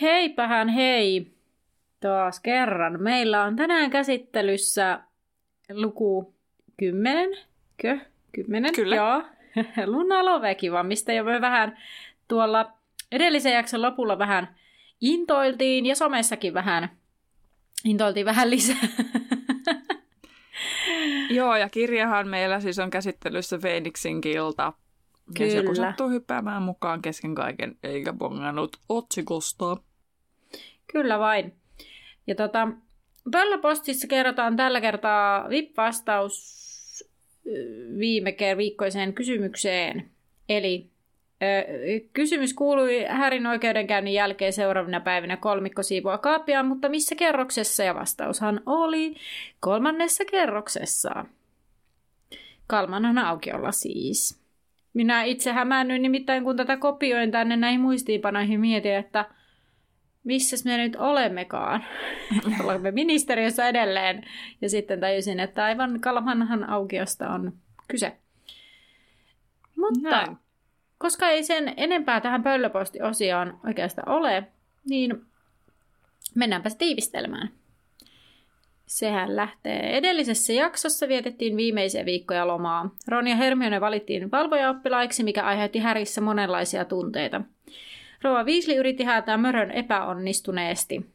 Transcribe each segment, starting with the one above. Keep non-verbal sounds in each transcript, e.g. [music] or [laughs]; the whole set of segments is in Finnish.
Heipähän hei! Taas kerran. Meillä on tänään käsittelyssä luku 10. Kö? 10? Kyllä. Joo. [laughs] Luna Lovekiva, mistä jo me vähän tuolla edellisen jakson lopulla vähän intoiltiin ja somessakin vähän intoiltiin vähän lisää. [laughs] Joo, ja kirjahan meillä siis on käsittelyssä Phoenixin kilta. Kyllä. Ja joku sattuu hyppäämään mukaan kesken kaiken, eikä bongannut otsikosta. Kyllä vain. Ja tota, Pöllöpostissa kerrotaan tällä kertaa VIP-vastaus viime viikkoiseen kysymykseen. Eli ö, kysymys kuului Härin oikeudenkäynnin jälkeen seuraavina päivinä kolmikko siivoa kaapia, mutta missä kerroksessa? Ja vastaushan oli kolmannessa kerroksessa. Kalmanan aukiolla siis. Minä itse hämäännyin nimittäin, kun tätä kopioin tänne näihin muistiinpanoihin, mietin, että missä me nyt olemmekaan. [laughs] Olemme ministeriössä edelleen. Ja sitten tajusin, että aivan Kalmanhan aukiosta on kyse. Mutta Näin. koska ei sen enempää tähän pöllöposti-osioon oikeastaan ole, niin mennäänpä tiivistelmään. Sehän lähtee. Edellisessä jaksossa vietettiin viimeisiä viikkoja lomaa. Ron ja Hermione valittiin valvojaoppilaiksi, mikä aiheutti Härissä monenlaisia tunteita. Rova Weasley yritti häätää mörön epäonnistuneesti.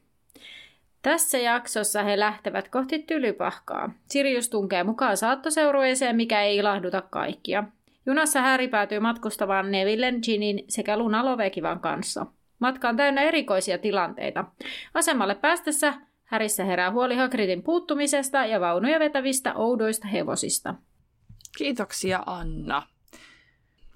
Tässä jaksossa he lähtevät kohti tylypahkaa. Sirius tunkee mukaan saattoseurueeseen, mikä ei ilahduta kaikkia. Junassa Häri päätyy matkustamaan Nevillen, Ginin sekä Luna Lovekivan kanssa. Matka on täynnä erikoisia tilanteita. Asemalle päästessä Härissä herää huoli Hagridin puuttumisesta ja vaunuja vetävistä oudoista hevosista. Kiitoksia Anna.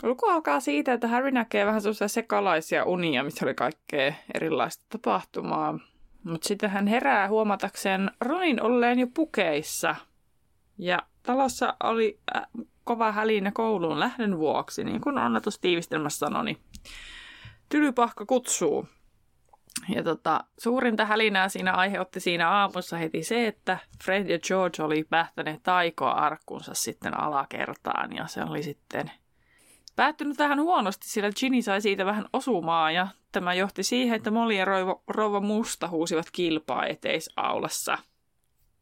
Luku alkaa siitä, että Harry näkee vähän sellaisia sekalaisia unia, missä oli kaikkea erilaista tapahtumaa. Mutta sitten hän herää huomatakseen Ronin olleen jo pukeissa. Ja talossa oli äh, kova hälinä kouluun lähdön vuoksi, niin kuin Anna tuossa tiivistelmässä sanoi, niin tylypahka kutsuu. Ja tota, suurinta hälinää siinä aiheutti siinä aamussa heti se, että Fred ja George oli päättäneet taikoa arkkunsa sitten alakertaan ja se oli sitten päättynyt vähän huonosti, sillä Ginny sai siitä vähän osumaa ja tämä johti siihen, että Molly ja Rouva, Rouva Musta huusivat kilpaa eteisaulassa.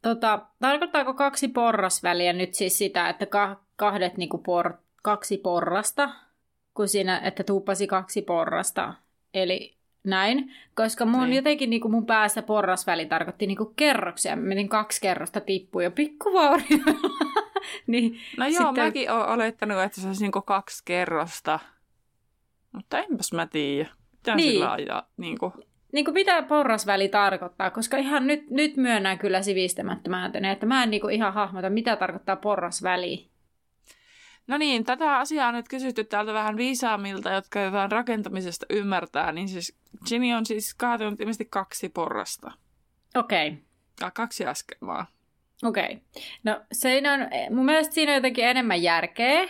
Tota, tarkoittaako kaksi porrasväliä nyt siis sitä, että ka- kahdet niinku por- kaksi porrasta, kun siinä, että tuuppasi kaksi porrasta? Eli näin, koska mun niin. jotenkin niin kuin mun päässä porrasväli tarkoitti niin kuin kerroksia. Mä menin kaksi kerrosta tippuun jo pikkuvaurioilla. [laughs] niin, no joo, sitten... mäkin olen olettanut, että se olisi niin kaksi kerrosta. Mutta enpäs mä tiedä. Mitä niin. sillä ajaa? Niin kuin... Niin kuin mitä porrasväli tarkoittaa, koska ihan nyt, nyt myönnän kyllä sivistämättömään, että mä en niin kuin ihan hahmota, mitä tarkoittaa porrasväli. No niin, tätä asiaa on nyt kysytty täältä vähän viisaamilta, jotka jotain rakentamisesta ymmärtää. Niin siis Ginny on siis kaatunut ilmeisesti kaksi porrasta. Okei. Okay. Ja kaksi askelmaa. Okei. Okay. No se on, mun mielestä siinä on jotenkin enemmän järkeä,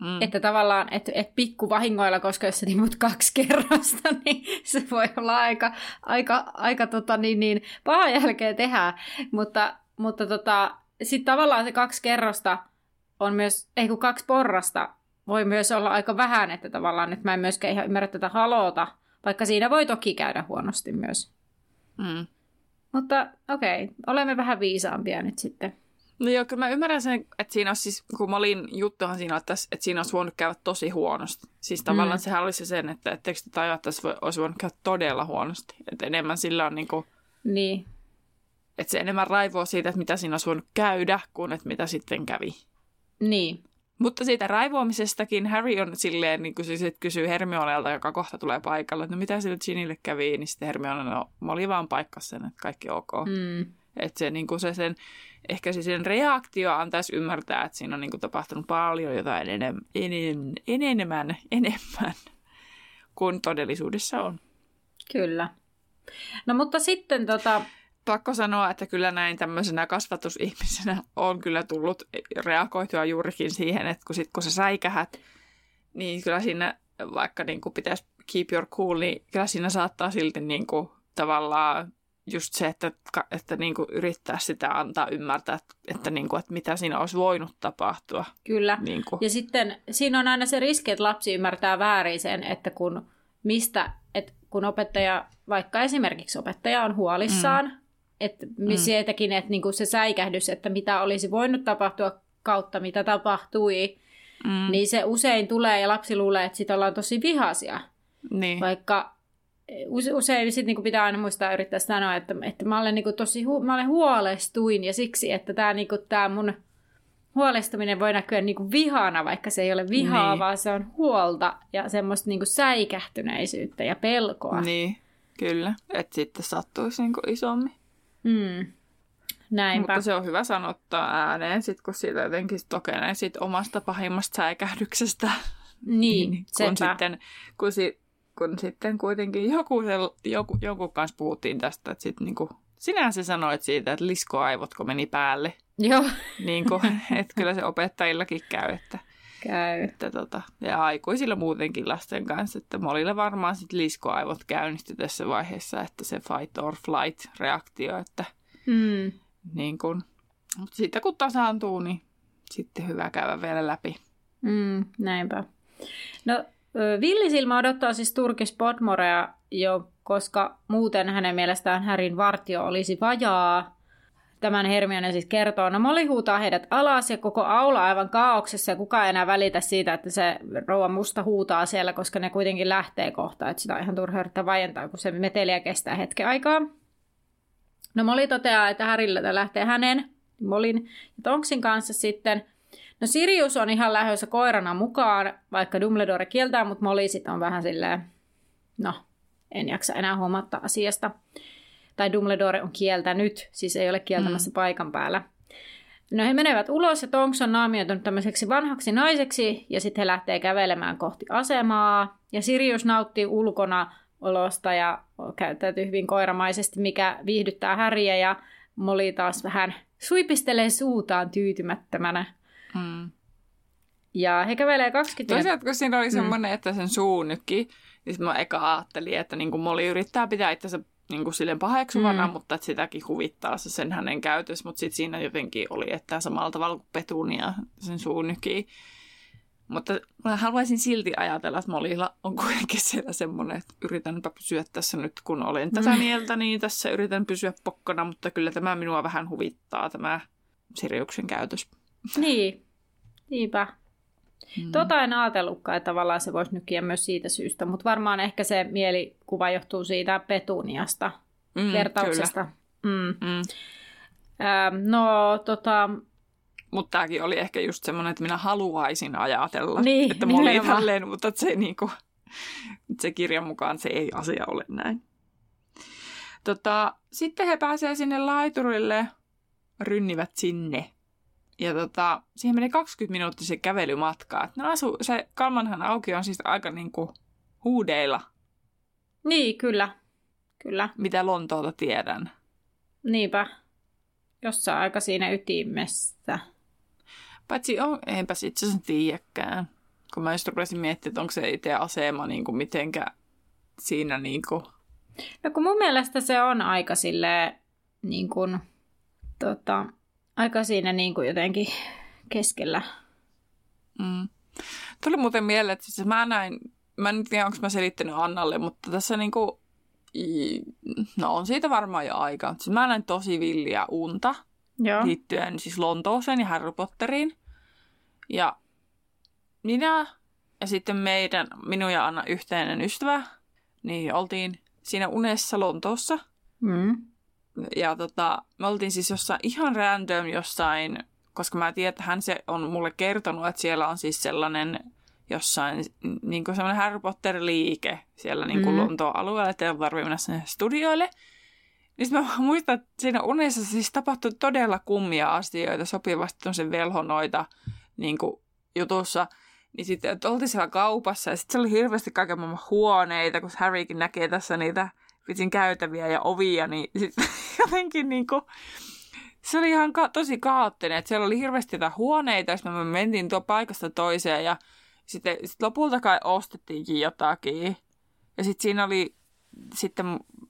Mm. Että tavallaan, että et vahingoilla, koska jos sä tiput kaksi kerrosta, [laughs] niin se voi olla aika, aika, aika tota, niin, niin, paha jälkeen tehdä. Mutta, mutta tota, sitten tavallaan se kaksi kerrosta on myös, ei kun kaksi porrasta voi myös olla aika vähän, että tavallaan, että mä en myöskään ihan ymmärrä tätä halota, vaikka siinä voi toki käydä huonosti myös. Mm. Mutta okei, okay, olemme vähän viisaampia nyt sitten. No joo, kyllä mä ymmärrän sen, että siinä on siis, kun mä olin juttuhan siinä, että, että siinä olisi voinut käydä tosi huonosti. Siis tavallaan mm. sehän olisi sen, että, että teksti tajua, että olisi voinut käydä todella huonosti. Että enemmän sillä on niinku, niin. Että se enemmän raivoo siitä, että mitä siinä olisi voinut käydä, kuin että mitä sitten kävi. Niin. Mutta siitä raivoamisestakin Harry on silleen, niin kun se sit kysyy Hermionelta, joka kohta tulee paikalle, että no mitä sille Ginille kävi, niin sitten Hermione, no mä olin vaan paikka sen, että kaikki ok. Mm. Että se, niin se sen, ehkä se sen reaktio antaisi ymmärtää, että siinä on niin tapahtunut paljon jotain enem, enem, enemmän, enemmän kuin todellisuudessa on. Kyllä. No mutta sitten tota... Pakko sanoa, että kyllä näin tämmöisenä kasvatusihmisenä on kyllä tullut reagoitua juurikin siihen, että kun, sit, kun sä säikähät, niin kyllä siinä vaikka niin kuin pitäisi keep your cool, niin kyllä siinä saattaa silti niin kuin, tavallaan just se, että, että niin kuin yrittää sitä antaa ymmärtää, että, että, niin kuin, että mitä siinä olisi voinut tapahtua. Kyllä. Niin kuin. Ja sitten siinä on aina se riski, että lapsi ymmärtää väärin sen, että kun mistä, että kun opettaja, vaikka esimerkiksi opettaja on huolissaan, mm. Että mm. sieltäkin, että niin kuin se säikähdys, että mitä olisi voinut tapahtua kautta mitä tapahtui, mm. niin se usein tulee ja lapsi luulee, että sitä ollaan tosi vihaisia. Niin. Vaikka usein sit niinku pitää aina muistaa yrittää sanoa, että, että mä olen niinku tosi hu- mä olen huolestuin ja siksi, että tämä niinku, tää mun huolestuminen voi näkyä niinku vihana, vaikka se ei ole vihaa, niin. vaan se on huolta ja semmoista niinku säikähtyneisyyttä ja pelkoa. Niin, kyllä. Että sitten sattuisi niinku isommin. Mm. Näinpä. Mutta se on hyvä sanottaa ääneen, sit, kun siitä jotenkin tokenee sit omasta pahimmasta säikähdyksestä. Niin, niin kun sitten, kun si, kun sitten kuitenkin joku, joku, joku kanssa puhuttiin tästä, että sitten niinku, sinä se sanoit siitä, että liskoaivotko meni päälle. Joo. [laughs] Niin kuin, että kyllä se opettajillakin käy. Että, käy. Että tota, ja aikuisilla muutenkin lasten kanssa, että molilla varmaan sitten liskoaivot käynnistyi tässä vaiheessa, että se fight or flight reaktio, että mm. niin kun, mutta sitten kun tasaantuu, niin sitten hyvä käydä vielä läpi. Mm, näinpä. No Villisilmä odottaa siis Turkis Podmorea jo, koska muuten hänen mielestään Härin vartio olisi vajaa. Tämän Hermione siis kertoo. No Molly huutaa heidät alas ja koko aula aivan kaauksessa ja kukaan ei enää välitä siitä, että se rouva musta huutaa siellä, koska ne kuitenkin lähtee kohta. Että sitä on ihan turha yrittää vajentaa, kun se meteliä kestää hetken aikaa. No Molly toteaa, että Härillä lähtee hänen, Molin ja Tonksin kanssa sitten – No Sirius on ihan lähdössä koirana mukaan, vaikka Dumbledore kieltää, mutta Molly sitten on vähän silleen, no, en jaksa enää huomata asiasta. Tai Dumbledore on kieltänyt, siis ei ole kieltämässä mm. paikan päällä. No he menevät ulos ja Tonks on naamioitunut tämmöiseksi vanhaksi naiseksi ja sitten he lähtee kävelemään kohti asemaa. Ja Sirius nauttii ulkona olosta ja käyttäytyy hyvin koiramaisesti, mikä viihdyttää Häriä ja Molly taas vähän suipistelee suutaan tyytymättömänä. Mm. Ja he kävelee 20 Toisaalta, kun siinä oli mm. semmoinen, että sen suu nykki, niin mä eka ajattelin, että niin kuin Molly yrittää pitää itse niin kuin silleen paheksuvana, mm. mutta että sitäkin huvittaa se sen hänen käytös. Mutta sitten siinä jotenkin oli, että samalla tavalla kuin Petunia sen suu nykii. Mutta mä haluaisin silti ajatella, että Molilla on kuitenkin siellä semmoinen, että yritänpä pysyä tässä nyt, kun olen tätä mm. mieltä, niin tässä yritän pysyä pokkana, mutta kyllä tämä minua vähän huvittaa, tämä Siriuksen käytös. Niin, niinpä. Mm. Tota en ajatellutkaan, että tavallaan se voisi nykiä myös siitä syystä, mutta varmaan ehkä se mielikuva johtuu siitä petuniasta mm, vertauksesta. Mm. Mm. Ähm, no, tota... Mutta tämäkin oli ehkä just semmoinen, että minä haluaisin ajatella, niin, että mä olin tälleen, mutta se, niinku, se kirjan mukaan se ei asia ole näin. Tota, sitten he pääsevät sinne laiturille, rynnivät sinne ja tota, siihen meni 20 minuuttia se kävelymatka. Et ne asu, se Kalmanhan auki on siis aika niinku huudeilla. Niin, kyllä. Kyllä. Mitä Lontoota tiedän. Niinpä. Jossain aika siinä ytimessä. Paitsi on, enpä itse asiassa tiedäkään. Kun mä just rupesin miettimään, että onko se itse asema niin kuin mitenkä siinä niin kuin... No kun mun mielestä se on aika silleen niin kuin, tota, aika siinä niin kuin jotenkin keskellä. Mm. Tuli muuten mieleen, että siis mä näin, mä en tiedä, onko mä selittänyt Annalle, mutta tässä niin kuin, no on siitä varmaan jo aika. Siis mä näin tosi villiä unta Joo. liittyen siis Lontooseen ja Harry Potteriin. Ja minä ja sitten meidän, minun ja Anna yhteinen ystävä, niin oltiin siinä unessa Lontoossa. Mm ja tota, me oltiin siis jossain ihan random jossain, koska mä tiedän, että hän se on mulle kertonut, että siellä on siis sellainen jossain niin kuin sellainen Harry Potter-liike siellä niin kuin mm. Lontoon alueella, että ei tarvitse mennä sinne studioille. Niin mä [laughs] muistan, että siinä unessa siis tapahtui todella kummia asioita, sopivasti on se velhonoita niin kuin jutussa. niin sitten oltiin siellä kaupassa ja sitten se oli hirveästi kaiken maailman huoneita, kun Harrykin näkee tässä niitä vitsin käytäviä ja ovia, niin sitten [laughs] jotenkin niin kuin, se oli ihan ka- tosi kaoottinen, että siellä oli hirveästi jotain huoneita, ja me mentiin tuo paikasta toiseen, ja sitten sit lopulta kai ostettiinkin jotakin. Ja sitten siinä oli, sitten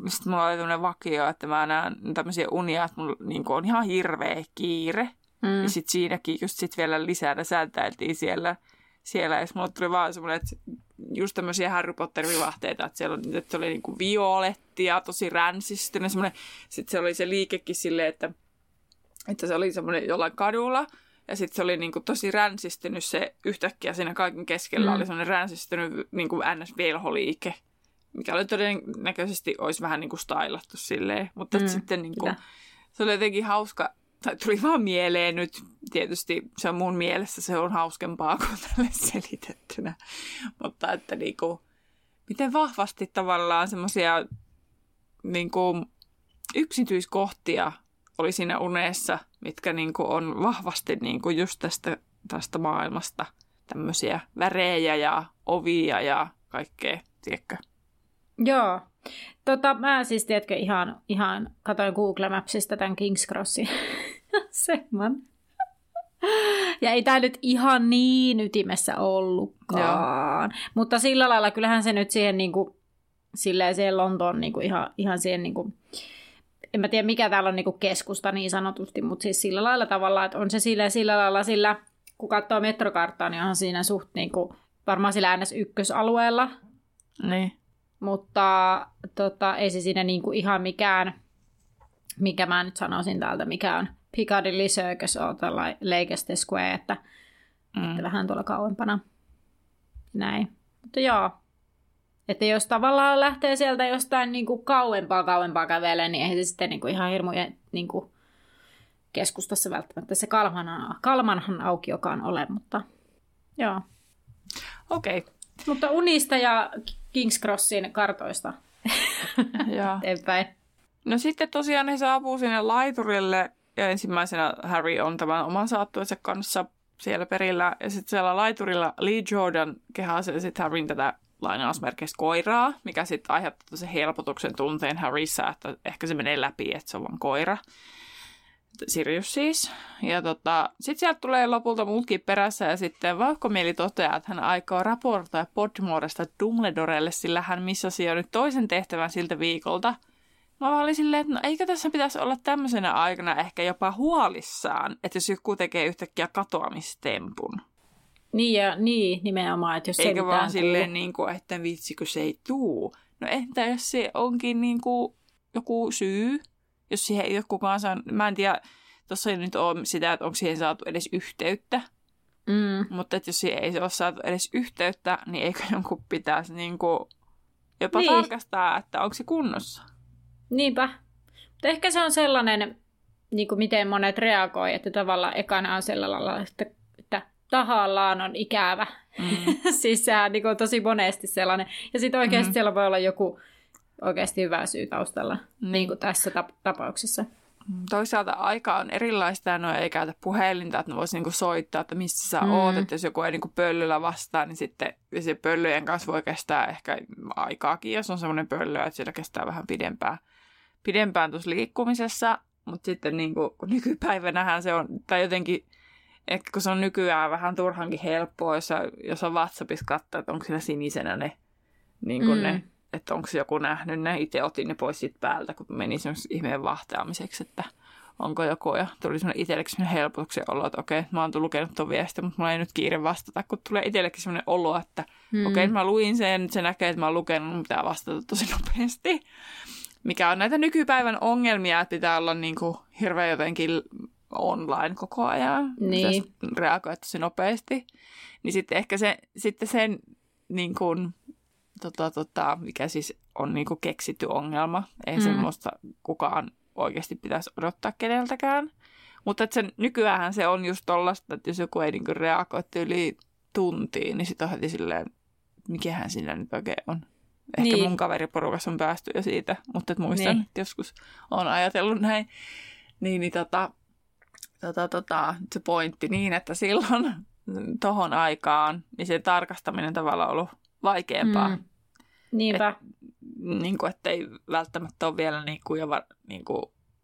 sit mulla oli tämmöinen vakio, että mä näen tämmöisiä unia, että mulla niin on ihan hirveä kiire. Mm. Ja sitten siinäkin just sit vielä lisää säältäiltiin siellä. siellä. Ja mulla tuli vaan semmoinen, että just tämmöisiä Harry Potter-vivahteita, että siellä on, että se oli niinku violetti ja tosi ränsistynyt. Sitten se oli se liikekin silleen, että, että se oli semmoinen jollain kadulla, ja sitten se oli niinku tosi ränsistynyt se yhtäkkiä siinä kaiken keskellä mm. oli semmoinen ränsistynyt niinku NS-velholiike, mikä oli todennäköisesti olisi vähän niinku stylattu silleen. Mutta mm. sitten niinku, se oli jotenkin hauska, tai tuli vaan mieleen nyt, tietysti se on mun mielessä, se on hauskempaa kuin [laughs] tälle selitettynä. Mutta että niinku, miten vahvasti tavallaan semmoisia niinku, yksityiskohtia oli siinä unessa, mitkä niinku on vahvasti niinku just tästä, tästä maailmasta tämmöisiä värejä ja ovia ja kaikkea, tiedätkö? Joo. Tota, mä siis, tiedätkö, ihan, ihan katoin Google Mapsista tämän King's Crossin [laughs] [laughs] semman. Ja ei tämä nyt ihan niin ytimessä ollutkaan. Joo. Mutta sillä lailla kyllähän se nyt siihen, niin kuin, silleen siihen Lontoon niin kuin ihan, ihan siihen, niin kuin, en mä tiedä mikä täällä on niin kuin keskusta niin sanotusti, mutta siis sillä lailla tavalla, että on se sillä, sillä lailla sillä, kun katsoo metrokarttaa, niin onhan siinä suht niin kuin, varmaan sillä ns. ykkösalueella. Niin. Mutta tota, ei se siinä niin kuin ihan mikään, mikä mä nyt sanoisin täältä, mikä on Piccadilly Circus tai Leicester Square, että, mm. että vähän tuolla kauempana. Näin. Mutta joo, että jos tavallaan lähtee sieltä jostain niin kuin kauempaa kauempaa kävelemään, niin ei se sitten niin kuin ihan hirmujen niin kuin keskustassa välttämättä se Kalmanhan, Kalmanhan aukiokaan ole, mutta joo. Okei. Okay. Mutta unista ja King's Crossin kartoista [laughs] eteenpäin. No sitten tosiaan he saapuu sinne laiturille ja ensimmäisenä Harry on tämän oman saattuensa kanssa siellä perillä. Ja sitten siellä laiturilla Lee Jordan kehää sitten Harryn tätä lainausmerkeistä koiraa, mikä sitten aiheuttaa se helpotuksen tunteen Harryssä, että ehkä se menee läpi, että se on vaan koira. Sirius siis. Ja tota, sitten sieltä tulee lopulta muutkin perässä ja sitten Vauhkomieli toteaa, että hän aikoo raportoida Podmoresta Dumbledorelle, sillä hän missasi jo nyt toisen tehtävän siltä viikolta. Mä vaan olin silleen, että no eikö tässä pitäisi olla tämmöisenä aikana ehkä jopa huolissaan, että jos joku tekee yhtäkkiä katoamistempun. Niin, ja, niin nimenomaan, että jos Eikä vaan silleen, niin kuin, että vitsikö se ei tuu. No entä jos se onkin niin kuin, joku syy, jos siihen ei ole kukaan saanut, mä en tiedä, tuossa ei nyt ole sitä, että onko siihen saatu edes yhteyttä. Mm. Mutta että jos siihen ei ole saatu edes yhteyttä, niin eikö jonkun pitäisi niin kuin jopa niin. tarkastaa, että onko se kunnossa. Niinpä. Mutta ehkä se on sellainen, niin kuin miten monet reagoi, että tavallaan ekana on sellainen, että, että tahallaan on ikävä. Mm. [laughs] siis sehän on niin kuin, tosi monesti sellainen. Ja sitten oikeasti mm. siellä voi olla joku oikeasti hyvä syy taustalla, mm. niin kuin tässä tap- tapauksessa. Toisaalta aika on erilaista ja no ei käytä puhelinta, että ne voisi niinku soittaa, että missä sä mm. oot. Että jos joku ei niinku pöllyllä vastaa, niin sitten se pöllyjen kanssa voi kestää ehkä aikaakin, jos on semmoinen pöllö, että siellä kestää vähän pidempään, pidempään tuossa liikkumisessa. Mutta sitten niinku, kun nykypäivänähän se on, tai jotenkin, ehkä kun se on nykyään vähän turhankin helppoa, jos, jos on WhatsAppissa katsoa, että onko siellä sinisenä ne, niin mm. ne että onko joku nähnyt ne. Itse otin ne pois siitä päältä, kun meni semmoisen ihmeen vahtaamiseksi, että onko joku. Ja tuli semmoinen itsellekin semmoinen helpotuksen olo, että okei, mä oon lukenut tuon viestin, mutta mulla ei nyt kiire vastata, kun tulee itsellekin semmoinen olo, että hmm. okei, mä luin sen, nyt se näkee, että mä oon lukenut, mutta pitää vastata tosi nopeasti. Mikä on näitä nykypäivän ongelmia, että pitää olla niin kuin hirveän jotenkin online koko ajan. Niin. Reagoida tosi nopeasti. Niin sitten ehkä se, sitten sen niin kuin, tota, tota, mikä siis on niinku keksitty ongelma. Ei mm. semmoista kukaan oikeasti pitäisi odottaa keneltäkään. Mutta sen, nykyään se on just tollasta, että jos joku ei niinku reagoi yli tuntiin, niin sitten on heti silleen, mikähän siinä nyt oikein on. Ehkä niin. mun kaveriporukassa on päästy jo siitä, mutta et muistan, niin. että joskus on ajatellut näin. Niin, niin tota, tota, tota, se pointti niin, että silloin tohon aikaan, niin se tarkastaminen tavallaan ollut vaikeampaa. Mm. Niinpä. Et, niin kuin, ettei välttämättä ole vielä niin kuin, var, niin kuin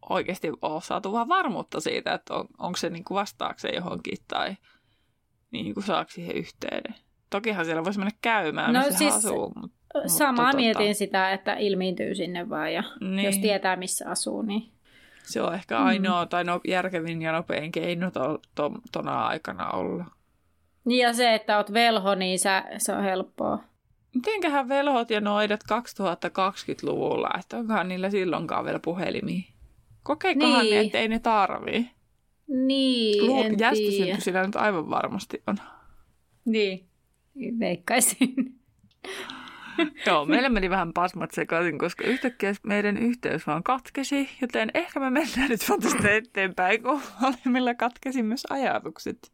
oikeasti ole saatu vaan varmuutta siitä, että on, onko se niin kuin vastaakseen johonkin tai niin kuin saako siihen yhteyden. Tokihan siellä voisi mennä käymään, no, missä siis, asuu. Mutta, samaa tota, mietin sitä, että ilmiintyy sinne vaan ja niin. jos tietää missä asuu, niin... Se on ehkä ainoa mm. tai no, järkevin ja nopein keino to, to, tona aikana olla. Niin ja se, että oot velho, niin sä, se on helppoa. Mitenköhän velhot ja noidat 2020-luvulla, että onkohan niillä silloinkaan vielä puhelimia? Kokeikohan niin. ne, ettei ne tarvii? Niin, Luul, en tiedä. sillä nyt aivan varmasti on. Niin, veikkaisin. [laughs] Joo, meillä meni vähän pasmat sekaisin, koska yhtäkkiä meidän yhteys vaan katkesi, joten ehkä me mennään nyt vaan tästä eteenpäin, kun molemmilla katkesi myös ajatukset.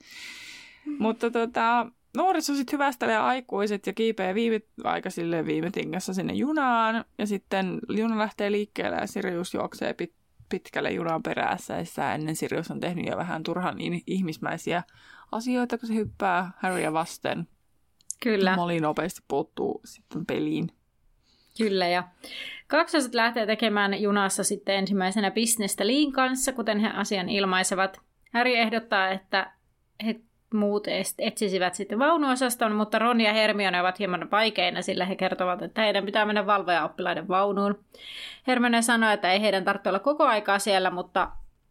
Mutta tota, nuoriso sitten hyvästelee aikuiset ja kiipeää viime, aika silleen viime tingassa sinne junaan. Ja sitten juna lähtee liikkeelle ja Sirius juoksee pit, pitkälle junan perässä. Ja ennen Sirius on tehnyt jo vähän turhan ihmismäisiä asioita, kun se hyppää Harrya vasten. Kyllä. Molly nopeasti puuttuu sitten peliin. Kyllä, ja kaksoset lähtee tekemään junassa sitten ensimmäisenä bisnestä Liin kanssa, kuten he asian ilmaisevat. Harry ehdottaa, että he muut etsisivät sitten vaunuosaston, mutta Ron ja Hermione ovat hieman vaikeina, sillä he kertovat, että heidän pitää mennä valvoja-oppilaiden vaunuun. Hermione sanoi, että ei heidän tarvitse olla koko aikaa siellä, mutta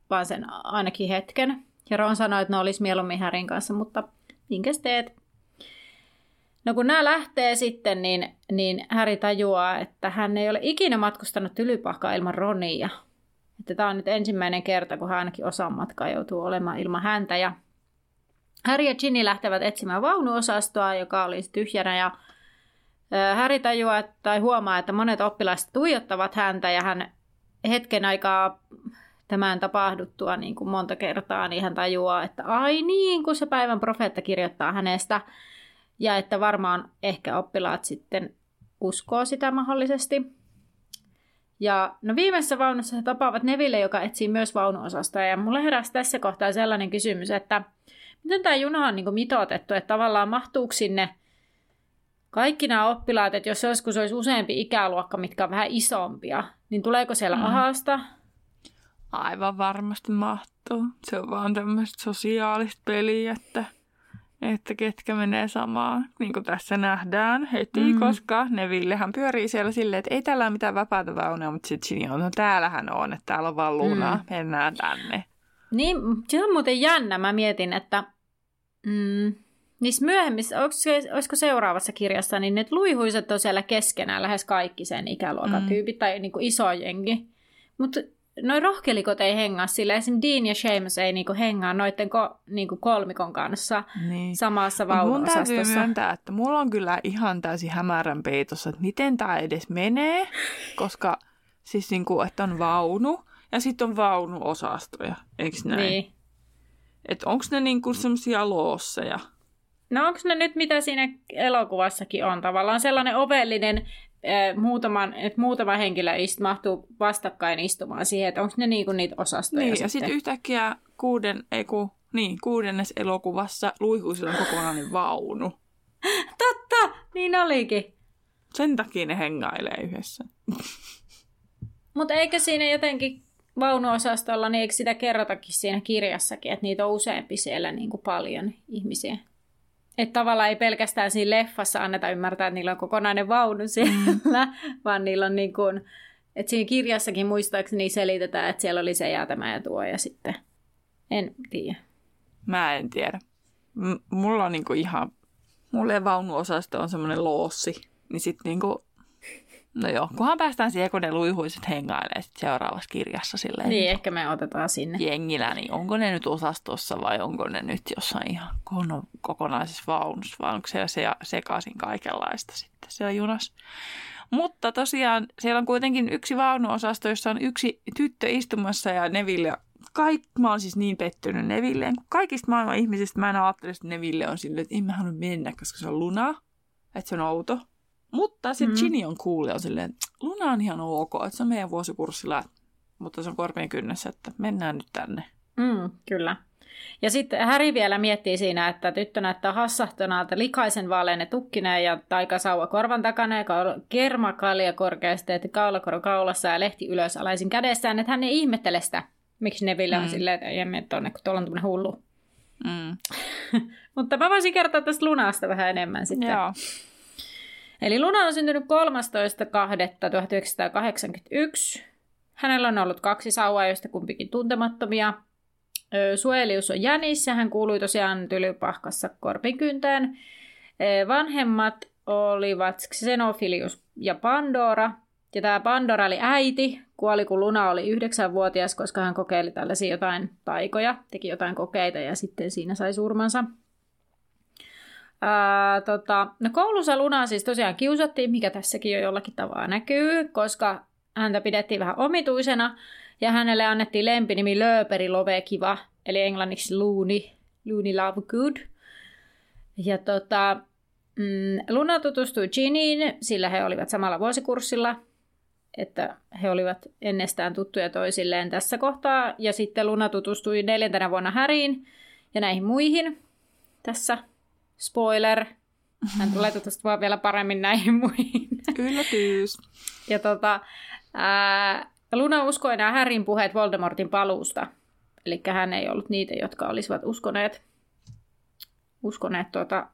vaan sen ainakin hetken. Ja Ron sanoi, että ne olisi mieluummin Härin kanssa, mutta minkäs teet? No kun nämä lähtee sitten, niin, niin Häri tajuaa, että hän ei ole ikinä matkustanut tylypahkaa ilman Ronia. Että tämä on nyt ensimmäinen kerta, kun hän ainakin osan matkaa joutuu olemaan ilman häntä. Ja Harry ja Ginny lähtevät etsimään vaunuosastoa, joka olisi tyhjänä. Ja Harry tajuaa tai huomaa, että monet oppilaiset tuijottavat häntä ja hän hetken aikaa tämän tapahduttua niin kuin monta kertaa, niin hän tajuaa, että ai niin, kun se päivän profeetta kirjoittaa hänestä – ja että varmaan ehkä oppilaat sitten uskoo sitä mahdollisesti. Ja no viimeisessä vaunussa he tapaavat Neville, joka etsii myös vaunuosasta. Ja mulle heräsi tässä kohtaa sellainen kysymys, että miten tämä juna on niin mitoitettu, että tavallaan mahtuuko sinne kaikki nämä oppilaat, että jos joskus olisi useampi ikäluokka, mitkä on vähän isompia, niin tuleeko siellä mm. ahasta? Aivan varmasti mahtuu. Se on vaan tämmöistä sosiaalista peliä, että että ketkä menee samaan, niin kuin tässä nähdään heti, mm. koska Nevillehän pyörii siellä silleen, että ei täällä ole mitään vapaata vaunua, mutta sitten Ginny on, no täällähän on, että täällä on vaan luna, mm. mennään tänne. Niin, se on muuten jännä, mä mietin, että mm, niissä myöhemmissä, olisiko seuraavassa kirjassa, niin ne luihuiset on siellä keskenään lähes kaikki sen ikäluokan mm. tyypit, tai niin kuin iso jengi. Mutta noin rohkelikot ei hengaa sillä. Esimerkiksi Dean ja Seamus ei niinku hengaa noiden ko, niinku kolmikon kanssa niin. samassa vaunuosastossa. Mun täytyy myöntää, että mulla on kyllä ihan täysin hämärän peitossa, että miten tämä edes menee, koska siis niinku, että on vaunu ja sitten on vaunuosastoja, eikö näin? Niin. Että onko ne niinku semmoisia loosseja? No onko ne nyt, mitä siinä elokuvassakin on, tavallaan sellainen ovellinen muutaman, että muutama henkilö ist, mahtuu vastakkain istumaan siihen, että onko ne niinku niitä osastoja Niin, sitten. ja sitten yhtäkkiä kuuden, ei ku, niin, kuudennes elokuvassa luihuisilla on kokonainen vaunu. [laughs] Totta, niin olikin. Sen takia ne hengailee yhdessä. [laughs] Mutta eikö siinä jotenkin vaunuosastolla, niin eikö sitä kerrotakin siinä kirjassakin, että niitä on useampi siellä niin kuin paljon ihmisiä? Että tavallaan ei pelkästään siinä leffassa anneta ymmärtää, että niillä on kokonainen vaunu siellä, mm. vaan niillä on niin kuin, että siinä kirjassakin muistaakseni selitetään, että siellä oli se ja tämä ja tuo ja sitten en tiedä. Mä en tiedä. M- mulla on niinku ihan, mulle vaunuosasto on semmoinen loossi, niin sitten niinku No joo, kunhan päästään siihen, kun ne luihuiset hengailee sit seuraavassa kirjassa silleen. Niin, ehkä me otetaan sinne. Jengillä, niin onko ne nyt osastossa vai onko ne nyt jossain ihan kokonaisessa vaunussa vai onko siellä se, sekaisin kaikenlaista sitten siellä junassa. Mutta tosiaan siellä on kuitenkin yksi vaunuosasto, jossa on yksi tyttö istumassa ja Neville Kaik, mä oon siis niin pettynyt Nevilleen. Kaikista maailman ihmisistä mä en ajattele, että Neville on silleen, että en mä halua mennä, koska se on luna. Että se on outo. Mutta sitten mm. Ginny on cool ja on silleen, Luna on ihan ok, että se on meidän vuosikurssilla, mutta se on korpien kynnessä, että mennään nyt tänne. Mm, kyllä. Ja sitten Häri vielä miettii siinä, että tyttö näyttää hassahtonalta likaisen vaaleinen tukkineen ja taikasauva korvan takana ja kerma kalja korkeasti, että kaulakoro kaulassa ja lehti ylös alaisin kädessään, että hän ei ihmettele sitä, miksi Neville on mm. silleen, että ei mene tuonne, kun tuolla on tämmöinen hullu. Mm. [laughs] Mutta mä voisin kertoa tästä Lunasta vähän enemmän sitten. Joo. Eli Luna on syntynyt 13.2.1981. Hänellä on ollut kaksi sauvaa, joista kumpikin tuntemattomia. Suelius on jänis ja hän kuului tosiaan tylypahkassa korpinkynteen. Vanhemmat olivat Xenophilius ja Pandora. Ja tämä Pandora oli äiti, kuoli kun Luna oli yhdeksänvuotias, koska hän kokeili tällaisia jotain taikoja, teki jotain kokeita ja sitten siinä sai surmansa. Ää, tota, no koulussa Lunaa siis tosiaan kiusattiin, mikä tässäkin jo jollakin tavalla näkyy, koska häntä pidettiin vähän omituisena ja hänelle annettiin lempinimi Lööperi Lovekiva, eli englanniksi Looney, Looney Lovegood. Ja tota, mm, Luna tutustui Giniin, sillä he olivat samalla vuosikurssilla, että he olivat ennestään tuttuja toisilleen tässä kohtaa. Ja sitten Luna tutustui neljäntenä vuonna Häriin ja näihin muihin tässä spoiler, hän tulee tutustumaan vielä paremmin näihin muihin. Yllätys. Ja tota, ää, Luna uskoi nämä Härin puheet Voldemortin paluusta. Eli hän ei ollut niitä, jotka olisivat uskoneet, uskoneet tuota,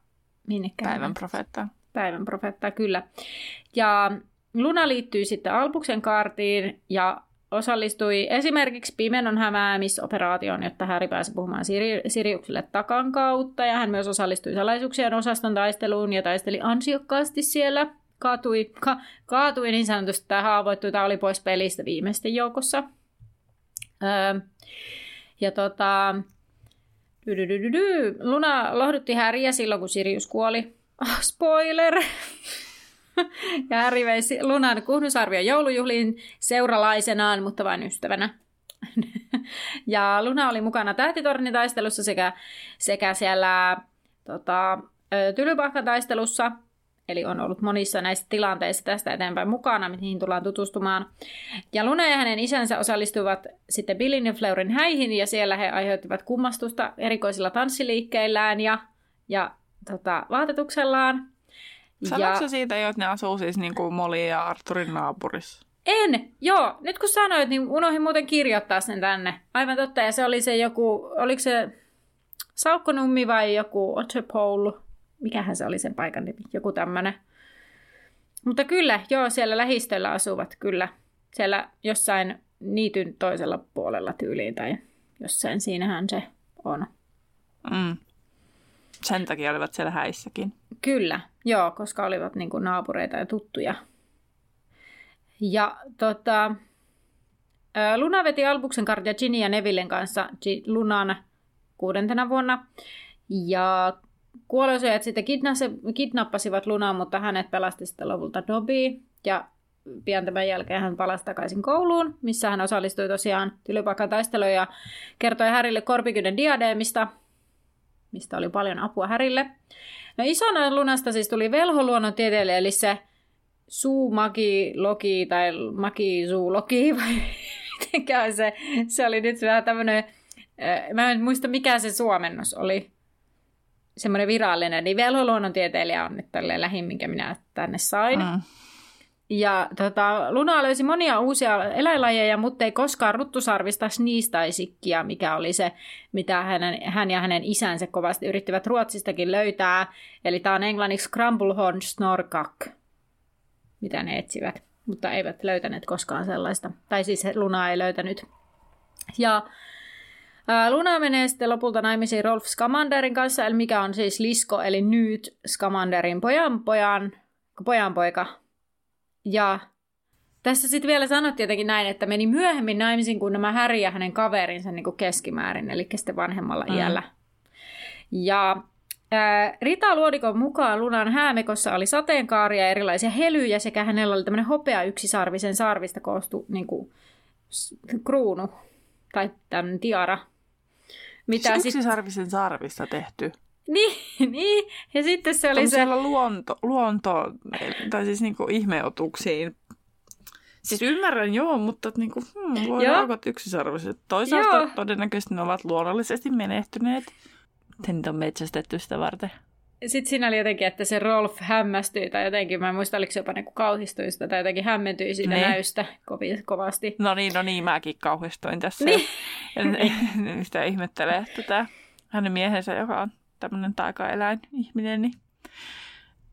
minnekään. Päivän profeettaa. Päivän profeettaa, kyllä. Ja Luna liittyi sitten Alpuksen kaartiin ja osallistui esimerkiksi pimenon hämäämisoperaatioon, jotta Häri pääsi puhumaan Siri- Siriukselle takan kautta. Ja hän myös osallistui salaisuuksien osaston taisteluun ja taisteli ansiokkaasti siellä. Kaatui, ka, kaatui niin sanotusti tai haavoittui tai oli pois pelistä viimeisten joukossa. Öö, ja tota, Luna lohdutti Häriä silloin, kun Sirius kuoli. Oh, [laughs] spoiler! Ja vei Lunan kuhnusarvion joulujuhliin seuralaisenaan, mutta vain ystävänä. [laughs] ja Luna oli mukana tähtitornitaistelussa sekä, sekä siellä tota, tylypahkataistelussa, eli on ollut monissa näistä tilanteissa tästä eteenpäin mukana, mihin tullaan tutustumaan. Ja Luna ja hänen isänsä osallistuivat sitten Billin ja Fleurin häihin, ja siellä he aiheuttivat kummastusta erikoisilla tanssiliikkeillään ja, ja tota, vaatetuksellaan. Sanoitko ja... siitä jo, että ne asuu siis niin kuin Molly ja Arturin naapurissa? En, joo. Nyt kun sanoit, niin unohdin muuten kirjoittaa sen tänne. Aivan totta, ja se oli se joku, oliko se Saukkonummi vai joku Otterpole? Mikähän se oli sen paikan nimi? Joku tämmönen. Mutta kyllä, joo, siellä lähistöllä asuvat kyllä. Siellä jossain niityn toisella puolella tyyliin tai jossain siinähän se on. Mm. Sen takia olivat siellä häissäkin. Kyllä, joo, koska olivat niin kuin naapureita ja tuttuja. Ja tota, Luna veti Albuksen kartia Ginny ja Nevillen kanssa Lunan kuudentena vuonna. Ja kuolosojat sitten kidnappasivat Lunaa, mutta hänet pelasti sitten lopulta Dobby. Ja pian tämän jälkeen hän palasi takaisin kouluun, missä hän osallistui tosiaan tylypaikan taisteluun ja kertoi Härille korpikynän diadeemista, mistä oli paljon apua Härille. No isona lunasta siis tuli velholuonnontieteilijä, eli se suumakilogi tai makisuulogi [laughs] vai mitenkään se, se oli nyt vähän tämmöinen, äh, mä en muista mikä se suomennos oli, semmoinen virallinen, niin velholuonnontieteilijä on nyt tälleen lähin, minkä minä tänne sain. Mm. Ja tota, Luna löysi monia uusia eläinlajeja, mutta ei koskaan ruttusarvista sniistaisikkia, mikä oli se, mitä hänen, hän ja hänen isänsä kovasti yrittivät Ruotsistakin löytää. Eli tämä on englanniksi Crumblehorn Snorkak, mitä ne etsivät, mutta eivät löytäneet koskaan sellaista. Tai siis Luna ei löytänyt. Ja Luna menee sitten lopulta naimisiin Rolf Skamanderin kanssa, eli mikä on siis Lisko, eli Nyt Skamanderin pojan pojan, pojanpoika ja tässä sitten vielä sanottiin jotenkin näin, että meni myöhemmin naimisiin kuin nämä Häri ja hänen kaverinsa niin kuin keskimäärin, eli sitten vanhemmalla mm. iällä. Ja ää, Rita Luodikon mukaan Lunan häämekossa oli sateenkaaria ja erilaisia helyjä sekä hänellä oli tämmöinen hopea yksisarvisen sarvista koostu niin kuin, kruunu tai tämmöinen tiara. Mitä yksisarvisen sit... sarvista tehty? [laughs] Niin, niin, ja sitten se oli se... luonto, luonto, tai siis niinku ihmeotuksiin Siis ymmärrän joo, mutta niin kuin, hmm, olla yksisarvoiset. Toisaalta Joo. todennäköisesti ne ovat luonnollisesti menehtyneet. Niitä on metsästetty sitä varten. Sitten siinä oli jotenkin, että se Rolf hämmästyi tai jotenkin, mä en muista, oliko se jopa niinku kauhistui sitä tai jotenkin hämmentyi siitä Ne. näystä kovi, kovasti. No niin, no niin, mäkin kauhistuin tässä. Niin. Sitä ihmettelee tätä hänen miehensä, joka on tämmöinen taikaeläin ihminen. Niin.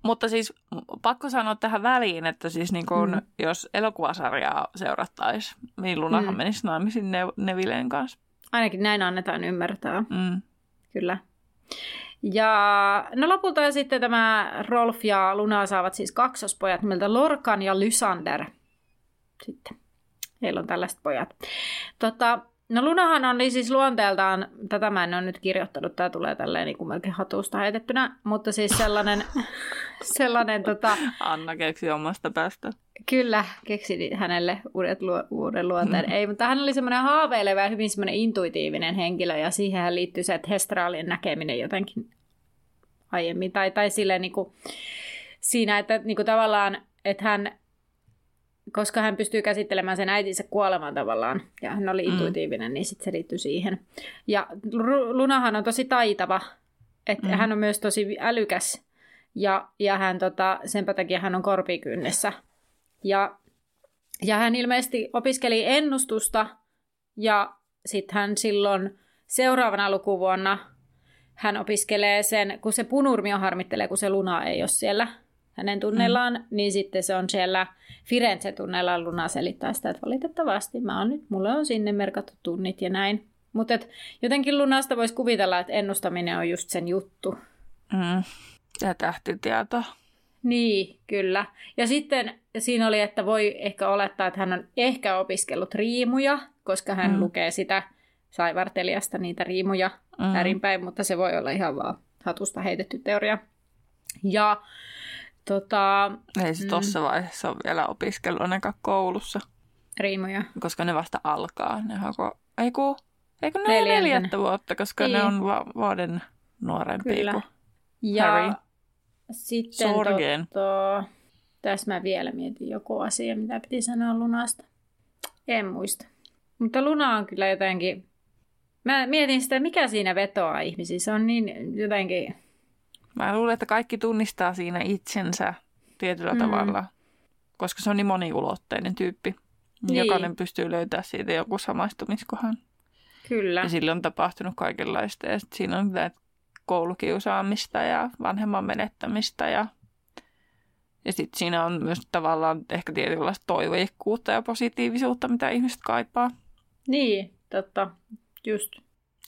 Mutta siis pakko sanoa tähän väliin, että siis niin kun, Mm. jos elokuvasarjaa seurattaisiin, niin Lunahan Mm. menisi naimisiin ne- Nevileen kanssa. Ainakin näin annetaan ymmärtää, Mm. kyllä. Ja no lopulta sitten tämä Rolf ja Luna saavat siis kaksospojat nimeltä Lorkan ja Lysander. Sitten heillä on tällaiset pojat. Tota, no Lunahan on niin siis luonteeltaan, tätä mä en ole nyt kirjoittanut, tämä tulee tälleen niin kuin melkein hatusta heitettynä, mutta siis sellainen, [laughs] sellainen tota, Anna keksi omasta päästä. Kyllä, keksin hänelle uudet luo, uuden luonteen. Ei, mutta hän oli semmoinen haaveileva ja hyvin semmoinen intuitiivinen henkilö, ja siihen liittyy se, että Hestraalin näkeminen jotenkin aiemmin, tai, tai silleen niin kuin, siinä, että niin kuin tavallaan, että hän, koska hän pystyy käsittelemään sen äitinsä kuoleman tavallaan, ja hän oli Mm. intuitiivinen, niin sitten se liittyy siihen. Ja Lunahan on tosi taitava, että Mm. hän on myös tosi älykäs, ja, ja hän tota, senpä takia hän on korpikynnessä. Ja, ja hän ilmeisesti opiskeli ennustusta ja sitten hän silloin seuraavana lukuvuonna hän opiskelee sen, kun se punurmio harmittelee, kun se luna ei ole siellä hänen tunnellaan, mm. niin sitten se on siellä Firenze-tunnellaan luna selittää sitä, että valitettavasti mä oon nyt, mulle on sinne merkattu tunnit ja näin. Mutta jotenkin lunasta voisi kuvitella, että ennustaminen on just sen juttu. Mm. Ja tähtitieto. Niin, kyllä. Ja sitten siinä oli, että voi ehkä olettaa, että hän on ehkä opiskellut riimuja, koska hän mm. Lukee sitä saivartelijasta niitä riimuja mm. Väärinpäin, mutta se voi olla ihan vaan hatusta heitetty teoria. Ja tota, Ei se Mm. tuossa vaiheessa ole vielä opiskellut ainakaan koulussa, riimuja. koska ne vasta alkaa. Ne hako... Ei ku... Eikö ne ole Neljäntenä. neljättä vuotta, koska Niin. ne on va- vuoden nuorempia Kyllä. kuin Ja Harry. sitten Sorgen. Tota, tässä mä vielä mietin joku asia, mitä piti sanoa Lunasta. En muista. Mutta Luna on kyllä jotenkin... Mä mietin sitä, mikä siinä vetoaa ihmisiä. Se on niin jotenkin... Mä luulen, että kaikki tunnistaa siinä itsensä tietyllä Mm. tavalla, koska se on niin moniulotteinen tyyppi. Niin. Jokainen pystyy löytämään siitä joku samaistumiskohan. Kyllä. Ja sille on tapahtunut kaikenlaista. Ja siinä on koulukiusaamista ja vanhemman menettämistä. Ja, ja sitten siinä on myös tavallaan ehkä tietynlaista toiveikkuutta ja positiivisuutta, mitä ihmiset kaipaa. Niin, totta. Just.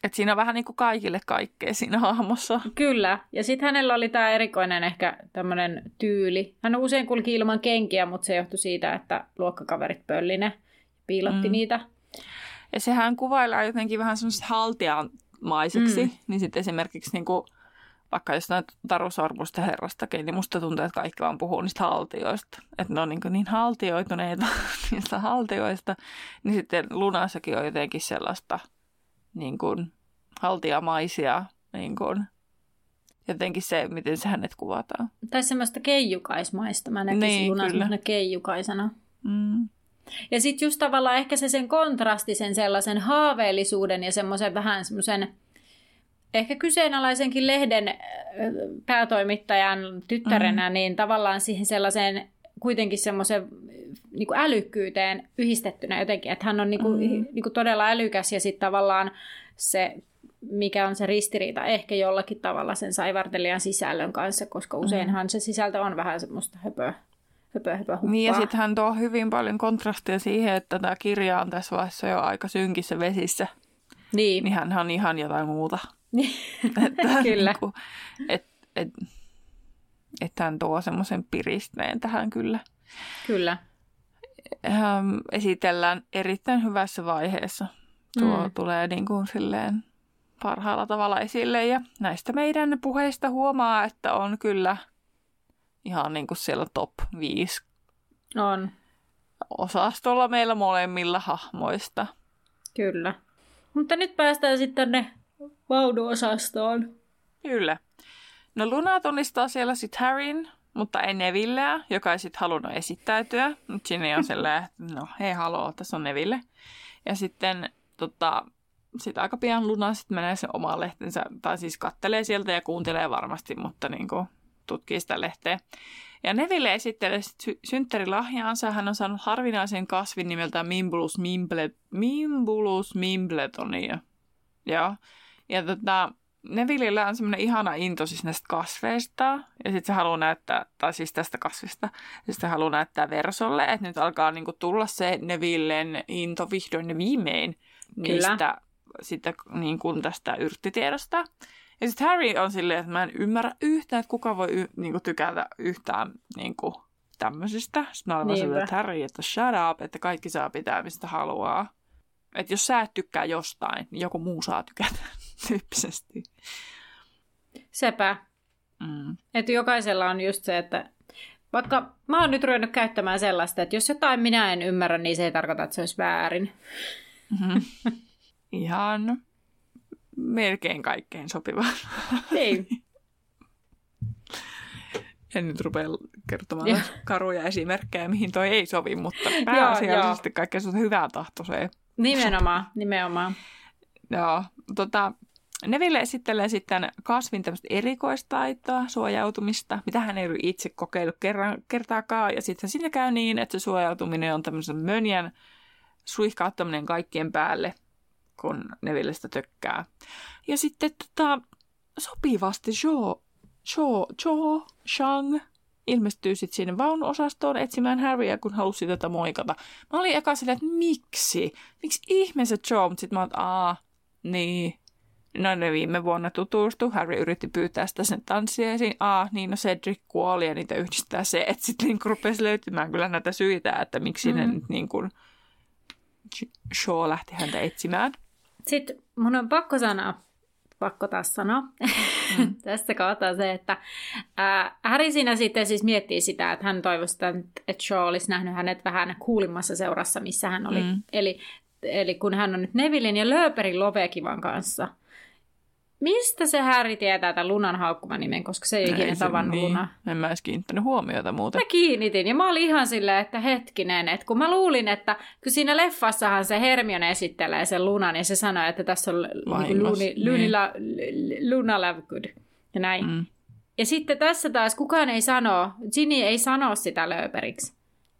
Et siinä on vähän niin kuin kaikille kaikkea siinä hahmossa. Kyllä. Ja sitten hänellä oli tämä erikoinen ehkä tämmöinen tyyli. Hän usein kulki ilman kenkiä, mutta se johtui siitä, että luokkakaverit pölli ne, piilotti mm. Niitä. Ja sehän kuvaillaan jotenkin vähän semmoiset haltiamaiseksi. Mm. Niin sitten esimerkiksi niin kuin, vaikka jostain Taru Sormusta herrastakin, niin musta tuntuu, että kaikki vaan puhuu niistä haltioista. Että ne on niin, niin haltioituneita [laughs] niistä haltioista. Niin sitten Lunassakin on jotenkin sellaista niin kuin, haltiamaisia, niin kuin, jotenkin se, miten se hänet kuvataan. Tai semmoista keijukaismaista. Mä näkisin niin, Lunan kyllä. keijukaisena. Mm. Ja sitten just tavallaan ehkä se sen kontrasti, sen sellaisen haaveellisuuden ja semmoisen vähän semmoisen ehkä kyseenalaisenkin lehden äh, päätoimittajan tyttärenä, mm. niin tavallaan siihen sellaiseen kuitenkin semmoisen niin älykkyyteen yhdistettynä jotenkin, että hän on niin kuin, mm. niin kuin todella älykäs ja sitten tavallaan se, mikä on se ristiriita ehkä jollakin tavalla sen saivartelijan sisällön kanssa, koska useinhan se sisältö on vähän semmoista höpöä, höpö, höpö, huppaa. Niin ja sitten hän tuo hyvin paljon kontrastia siihen, että tämä kirja on tässä vaiheessa jo aika synkissä vesissä. Niin, Niin hän on ihan jotain muuta. niin. [laughs] Että, Kyllä. Niin kuin, et, et, että hän tuo semmoisen piristeen tähän kyllä. kyllä. Ähm, esitellään erittäin hyvässä vaiheessa. Tuo Mm. tulee niin kuin silleen parhaalla tavalla esille. Ja näistä meidän puheista huomaa, että on kyllä ihan niin kuin siellä top 5 On, osastolla meillä molemmilla hahmoista. kyllä. Mutta nyt päästään sitten tänne vaunuosastoon. Kyllä. No Luna tunnistaa siellä sitten Harryn, mutta ei Nevilleä, joka ei sitten halunnut esittäytyä. Mutta sinne on sellainen, että no hei haloo, tässä on Neville. Ja sitten tota, sit aika pian Luna sitten menee sen omaan lehtensä, tai siis kattelee sieltä ja kuuntelee varmasti, mutta niin kuin tutkii sitä lehteä. Ja Neville esittelee sy- synttärilahjaansa. Hän on saanut harvinaisen kasvin nimeltä Mimbulus, Mimble, Mimbulus Mimbletonia. Joo. Ja tota, Nevillillä on semmoinen ihana into siis näistä kasveista. Ja sitten se haluaa näyttää, tai siis tästä kasvista. Ja sitten se haluaa näyttää Versolle, että nyt alkaa niinku tulla se Nevillen into vihdoin ja viimein niistä Kyllä. Sitä, niin kuin tästä yrttitiedosta. Ja sitten Harry on silleen, että mä en ymmärrä yhtään, että kuka voi y- niinku, tykätä yhtään niinku, tämmöisistä. Sitten mä olen että Harry, että shut up, että kaikki saa pitää mistä haluaa. Että jos sä et tykkää jostain, niin joku muu saa tykätä [laughs] tyyppisesti. Sepä. Mm. Että jokaisella on just se, että vaikka mä oon nyt ruvennut käyttämään sellaista, että jos jotain minä en ymmärrä, niin se ei tarkoita, että se olisi väärin. Mm-hmm. [laughs] Ihan melkein kaikkein sopiva. Ei. [laughs] En nyt rupea kertomaan ja. karuja esimerkkejä, mihin toi ei sovi, mutta pääasiallisesti kaikkea hyvää tahtoiseen. Nimenomaan, [laughs] nimenomaan. Joo, tota, Neville esittelee sitten kasvin tämmöistä erikoistaitoa, suojautumista, mitä hän ei ole itse kokeillut kerran, kertaakaan. Ja sitten siinä käy niin, että se suojautuminen on tämmöisen mönjän suihkauttaminen kaikkien päälle, kun Nevillestä tökkää. Ja sitten tota, sopivasti Jo, Jo, Jo, Shang ilmestyy sitten sinne vaunuosastoon etsimään Harryä, kun halusi tätä moikata. Mä olin eka silleen, että miksi? Miksi ihmeessä Joe? Mutta sitten mä olin, että aa, niin. No ne viime vuonna tutustu. Harry yritti pyytää sitä sen tanssia esiin. Aa, niin no Cedric kuoli ja niitä yhdistää se, että sitten niin rupesi löytymään kyllä näitä syitä, että miksi mm. ne nyt niin kuin Shaw lähti häntä etsimään. Sitten mun on pakko sanoa, pakko taas sanoa mm. [laughs] tästä kohtaa se, että ää, Harry siinä sitten siis miettii sitä, että hän toivoisi, että Shaw olisi nähnyt hänet vähän kuulimmassa seurassa, missä hän oli. Mm. Eli, eli kun hän on nyt Nevillin ja Lööperin Lovekivan kanssa – Mistä se Harry tietää tämän Lunan haukkuman nimen, koska se ei ikinä tavannut niin. Luna? En mä edes kiinnittänyt huomiota muuten. Mä kiinnitin ja mä olin ihan silleen, että hetkinen, että kun mä luulin, että kun siinä leffassahan se Hermione esittelee sen Lunan ja se sanoo, että tässä on niin Luni, Lunilla, niin. Luna Lovegood ja näin. Mm. Ja sitten tässä taas kukaan ei sano, Ginny ei sano sitä lööperiksi.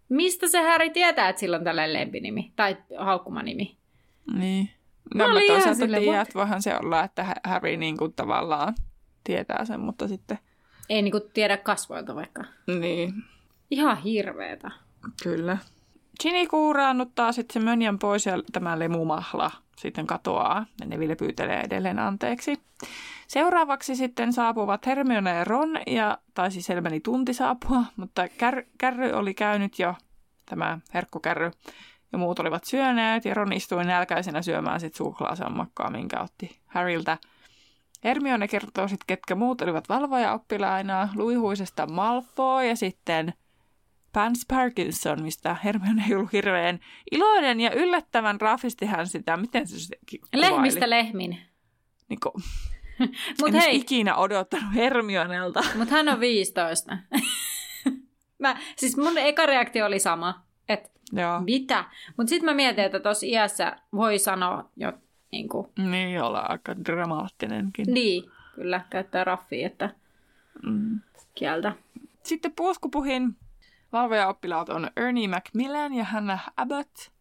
Mistä se Harry tietää, että sillä on tällainen lempinimi tai haukkumanimi? Niin. No, mä toisaalta tiedän, että voihan se olla, että Harry niin kuin tavallaan tietää sen, mutta sitten... Ei niin kuin tiedä kasvoilta vaikka. Niin. Ihan hirveetä. Kyllä. Ginny kuuraannuttaa sitten se mönjän pois ja tämä lemumahla sitten katoaa. Ja Neville pyytelee edelleen anteeksi. Seuraavaksi sitten saapuvat Hermione ja Ron, ja, tai siis meni tunti saapua, mutta kär, kärry oli käynyt jo, tämä herkkukärry, ja muut olivat syöneet, ja Ron istui nälkäisenä syömään sitten suklaasammakkaa, minkä otti Harryltä. Hermione kertoo sitten, ketkä muut olivat valvoja oppilaina, luihuisesta Malfoy ja sitten Pans Parkinson, mistä Hermione ei ollut hirveän iloinen ja yllättävän rafisti hän sitä, miten se kuvaili? Lehmistä lehmin. Niin kuin, [laughs] Mut en hei. ikinä odottanut Hermionelta. Mutta hän on 15. [laughs] Mä, siis mun eka reaktio oli sama. Että Joo. mitä? Mutta sitten mä mietin, että tuossa iässä voi sanoa jo niin kuin... Niin, olla aika dramaattinenkin. Niin, kyllä, käyttää raffia, että mm. kieltä. Sitten puuskupuhin valvoja-oppilaat on Ernie Macmillan ja Hannah Abbott.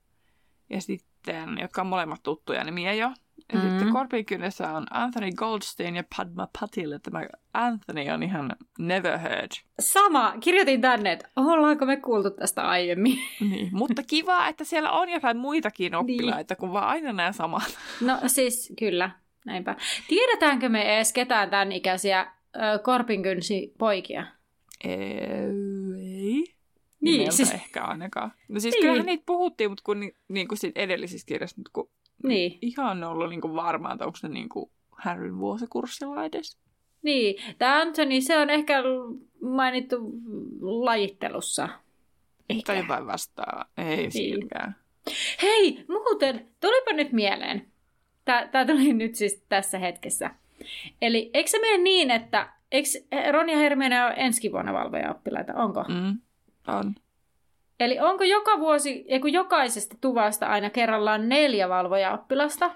Ja sitten, jotka on molemmat tuttuja nimiä jo. Ja mm-hmm. sitten korpikynnessä on Anthony Goldstein ja Padma Patil. Tämä Anthony on ihan never heard. Sama. Kirjoitin tänne, että ollaanko me kuultu tästä aiemmin. Niin, mutta kiva, että siellä on jotain muitakin niin. oppilaita niin. kuin vaan aina nämä samat. No siis kyllä, näinpä. Tiedetäänkö me edes ketään tämän ikäisiä korpinkynsi poikia? Ei. Niin, siis... ehkä ainakaan. No siis niin. kyllähän niitä puhuttiin, mutta kun, niin kuin siitä edellisissä kirjassa, kun niin. Ihan ollut niin kuin varma, että onko se niin kuin Harryn vuosikurssilla edes. Niin, tämä Anthony, se on ehkä mainittu lajittelussa. Ehkä. Tai jotain vastaa. Ei niin. silläkään. Hei, muuten, tulipa nyt mieleen. Tämä tuli nyt siis tässä hetkessä. Eli eikö se mene niin, että eikö Ron ja Hermione ole ensi vuonna valvoja-oppilaita? Onko? Mm, on. Eli onko joka vuosi, eiku jokaisesta tuvasta aina kerrallaan neljä valvoja-oppilasta?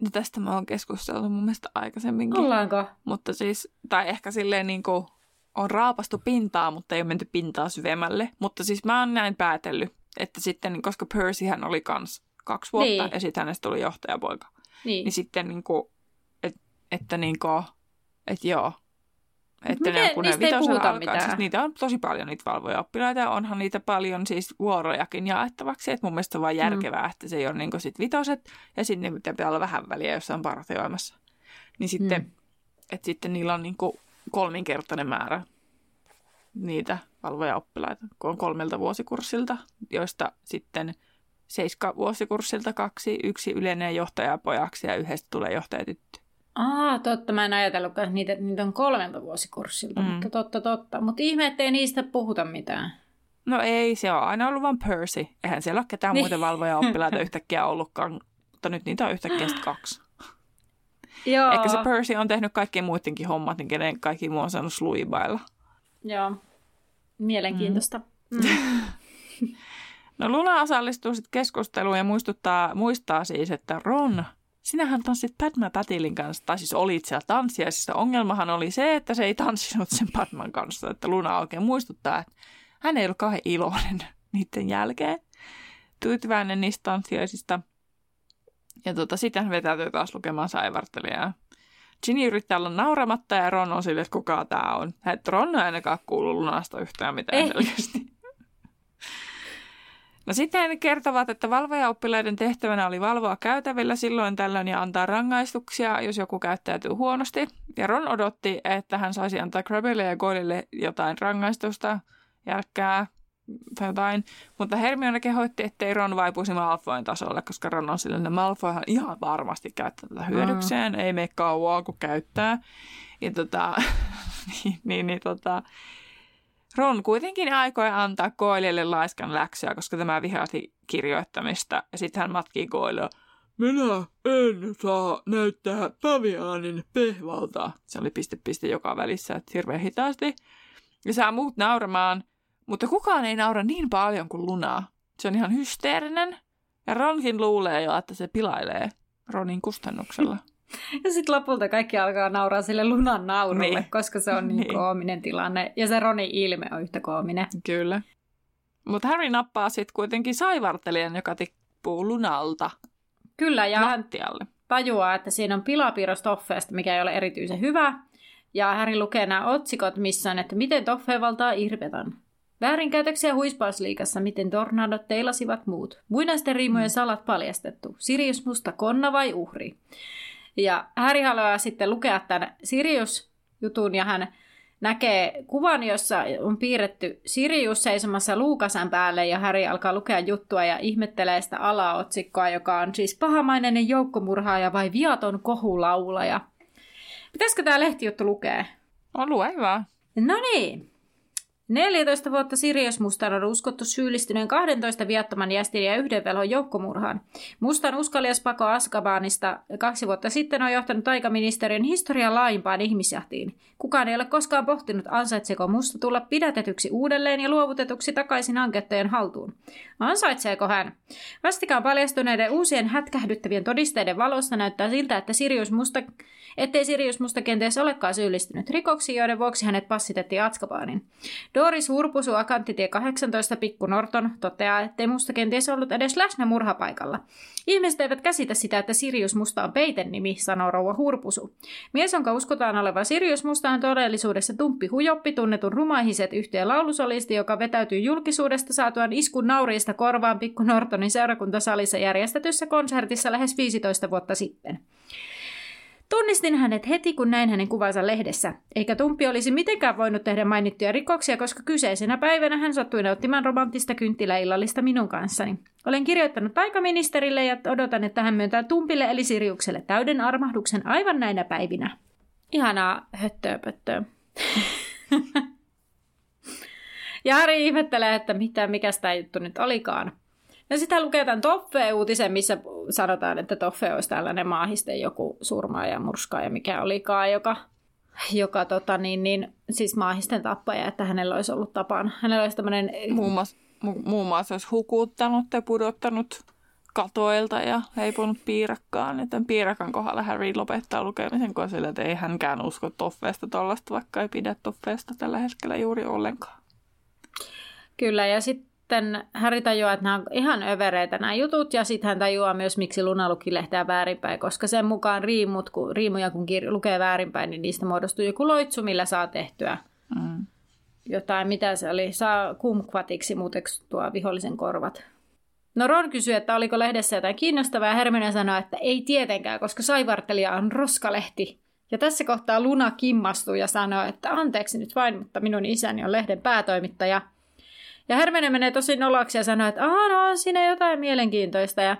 No tästä mä oon keskustellut mun mielestä aikaisemminkin. Ollaanko? Mutta siis, tai ehkä silleen niin kuin on raapastu pintaa, mutta ei ole menty pintaa syvemmälle. Mutta siis mä oon näin päätellyt, että sitten, koska Percyhän oli kans kaksi vuotta Niin. ja sitten hänestä tuli johtajapoika. Niin. Niin sitten niin kuin, et, että niin kuin, että joo. Että Miten- ne, kun ne niistä ei vitosella puhuta alkaa, mitään? siis niitä on tosi paljon niitä valvoja-oppilaita ja onhan niitä paljon siis vuorojakin jaettavaksi. Että mun mielestä on vaan järkevää, että se ei ole niin sit vitoset ja sitten ne pitää olla vähän väliä jossain partioimassa. Niin sitten, Mm. että sitten niillä on niin kolminkertainen määrä niitä valvoja-oppilaita, kun on kolmelta vuosikurssilta, joista sitten seiska vuosikurssilta kaksi, yksi yleinen johtajapojaksi ja yhdestä tulee johtajatyttö. Aa, totta. Mä en ajatellutkaan, että niitä, niitä on kolmelta vuosikurssilta, Mm. mm. mutta totta, totta. Mutta ihme, ettei niistä puhuta mitään. No ei, se on aina ollut vain Percy. Eihän siellä ole ketään Niin. muita valvoja-oppilaita [laughs] yhtäkkiä ollutkaan, mutta nyt niitä on yhtäkkiä sitten kaksi. Joo. Ehkä se Percy on tehnyt kaikkien muidenkin hommat, niin kenen kaikki muu on saanut sluibailla. Joo. Mielenkiintoista. Mm. [laughs] No Luna osallistuu sitten keskusteluun ja muistuttaa, muistaa siis, että Ron, sinähän tanssit Padma Patilin kanssa, tai siis olit siellä tanssiaisissa. Ongelmahan oli se, että se ei tanssinut sen Padman kanssa, että Luna oikein muistuttaa, että hän ei ollut kauhean iloinen [laughs] niiden jälkeen. Tyytyväinen niistä tanssiaisista. Ja tota, sitten hän vetäytyy taas lukemaan saivartelijaa. Ginny yrittää olla nauramatta ja Ron on sille, että kuka tämä on. Et Ron ei ainakaan kuulu Lunasta yhtään mitään Ei. selkeästi. No sitten he kertovat, että valvojaoppilaiden tehtävänä oli valvoa käytävillä silloin tällöin ja antaa rangaistuksia, jos joku käyttäytyy huonosti. Ja Ron odotti, että hän saisi antaa Crabelle ja Goylille jotain rangaistusta, järkkää tai jotain. Mutta Hermione kehoitti, ettei Ron vaipuisi Malfoyn tasolle, koska Ron on silleen, että Malfoyhan ihan varmasti käyttää tätä hyödykseen. Ei mene kauaa, kun käyttää. Ja tota, [laughs] niin, niin, niin tota, Ron kuitenkin aikoi antaa Goylelle laiskan läksyä, koska tämä vihasi kirjoittamista. Ja sitten hän matkii Goylea. Minä en saa näyttää paviaanin pehvalta. Se oli piste piste joka välissä, että hirveän hitaasti. Ja saa muut nauramaan, mutta kukaan ei naura niin paljon kuin Luna. Se on ihan hysteerinen. Ja Ronkin luulee jo, että se pilailee Ronin kustannuksella. [laughs] Ja sitten lopulta kaikki alkaa nauraa sille lunan naurulle, Niin. koska se on [laughs] niin, Niin. niin koominen tilanne. Ja se Ronin ilme on yhtä koominen. Kyllä. Mutta Harry nappaa sitten kuitenkin saivartelijan, joka tippuu lunalta Kyllä, ja hän lattialle. tajuaa, että siinä on pilapiirros Toffeesta, mikä ei ole erityisen hyvä. Ja Häri lukee nämä otsikot, missä on, että miten Toffe valtaa Irvetan. Väärinkäytöksiä huispausliikassa, miten tornadot teilasivat muut. Muinaisten riimojen salat paljastettu. Sirius musta konna vai uhri? Ja Häri haluaa sitten lukea tämän Sirius-jutun ja hän näkee kuvan, jossa on piirretty Sirius seisomassa luukasan päälle ja Häri alkaa lukea juttua ja ihmettelee sitä alaotsikkoa, joka on siis pahamainen joukkomurhaaja vai viaton kohulaulaja. Pitäisikö tämä lehtijuttu lukea? On lue vaan. No niin. 14 vuotta Sirius Mustan on uskottu syyllistyneen 12 viattoman jästin ja yhden velhon joukkomurhaan. Mustan uskalias pako Askabanista kaksi vuotta sitten on johtanut aikaministeriön historian laajimpaan ihmisjahtiin. Kukaan ei ole koskaan pohtinut, ansaitseeko musta tulla pidätetyksi uudelleen ja luovutetuksi takaisin ankettojen haltuun. Ansaitseeko hän? Vastikään paljastuneiden uusien hätkähdyttävien todisteiden valossa näyttää siltä, että Sirius Musta, ettei Sirius Musta kenties olekaan syyllistynyt rikoksiin, joiden vuoksi hänet passitettiin Atskabaanin. Doris Hurpusu Akantitie 18 Pikku Norton toteaa, ettei Musta kenties ollut edes läsnä murhapaikalla. Ihmiset eivät käsitä sitä, että Sirius Musta on peiten nimi, sanoo rouva Hurpusu. Mies, jonka uskotaan olevan Sirius Musta, on todellisuudessa tumppi hujoppi, tunnetun rumaihiset yhtiön laulusolisti, joka vetäytyy julkisuudesta saatuaan iskun nauriista korvaan Pikku Nortonin seurakuntasalissa järjestetyssä konsertissa lähes 15 vuotta sitten. Tunnistin hänet heti, kun näin hänen kuvansa lehdessä. Eikä Tumppi olisi mitenkään voinut tehdä mainittuja rikoksia, koska kyseisenä päivänä hän sattui nauttimaan romanttista kynttiläillallista minun kanssani. Olen kirjoittanut aikaministerille ja odotan, että hän myöntää Tumpille eli Siriukselle täyden armahduksen aivan näinä päivinä. Ihanaa höttöä pöttöä. [laughs] ja Harry ihmettelee, että mitä, mikä tämä juttu nyt olikaan. No hän lukee tämän Toffe-uutisen, missä sanotaan, että Toffe olisi tällainen maahisten joku surmaaja, murskaaja, mikä olikaan, joka joka tota, niin, niin, siis maahisten tappaja, että hänellä olisi ollut tapana. Hänellä olisi tämmöinen... Muun muassa, mu- muun muassa olisi hukuttanut ja pudottanut katoilta ja heipunut piirakkaan. Ja tämän piirakan kohdalla Harry lopettaa lukemisen, kun sillä, että ei hänkään usko toffeesta tollasta, vaikka ei pidä toffeesta tällä hetkellä juuri ollenkaan. Kyllä, ja sitten Harry tajuaa, että nämä on ihan övereitä nämä jutut, ja sitten hän tajuaa myös, miksi Luna luki lehteä väärinpäin, koska sen mukaan riimut, kun, riimuja kun kir- lukee väärinpäin, niin niistä muodostuu joku loitsu, millä saa tehtyä mm. jotain, mitä se oli, saa kumkvatiksi tuo vihollisen korvat. No Ron kysyi, että oliko lehdessä jotain kiinnostavaa, ja Hermione sanoi, että ei tietenkään, koska saivartelija on roskalehti. Ja tässä kohtaa Luna kimmastuu ja sanoo, että anteeksi nyt vain, mutta minun isäni on lehden päätoimittaja. Ja Hermione menee tosi noloksi ja sanoo, että aha, no on siinä jotain mielenkiintoista. Ja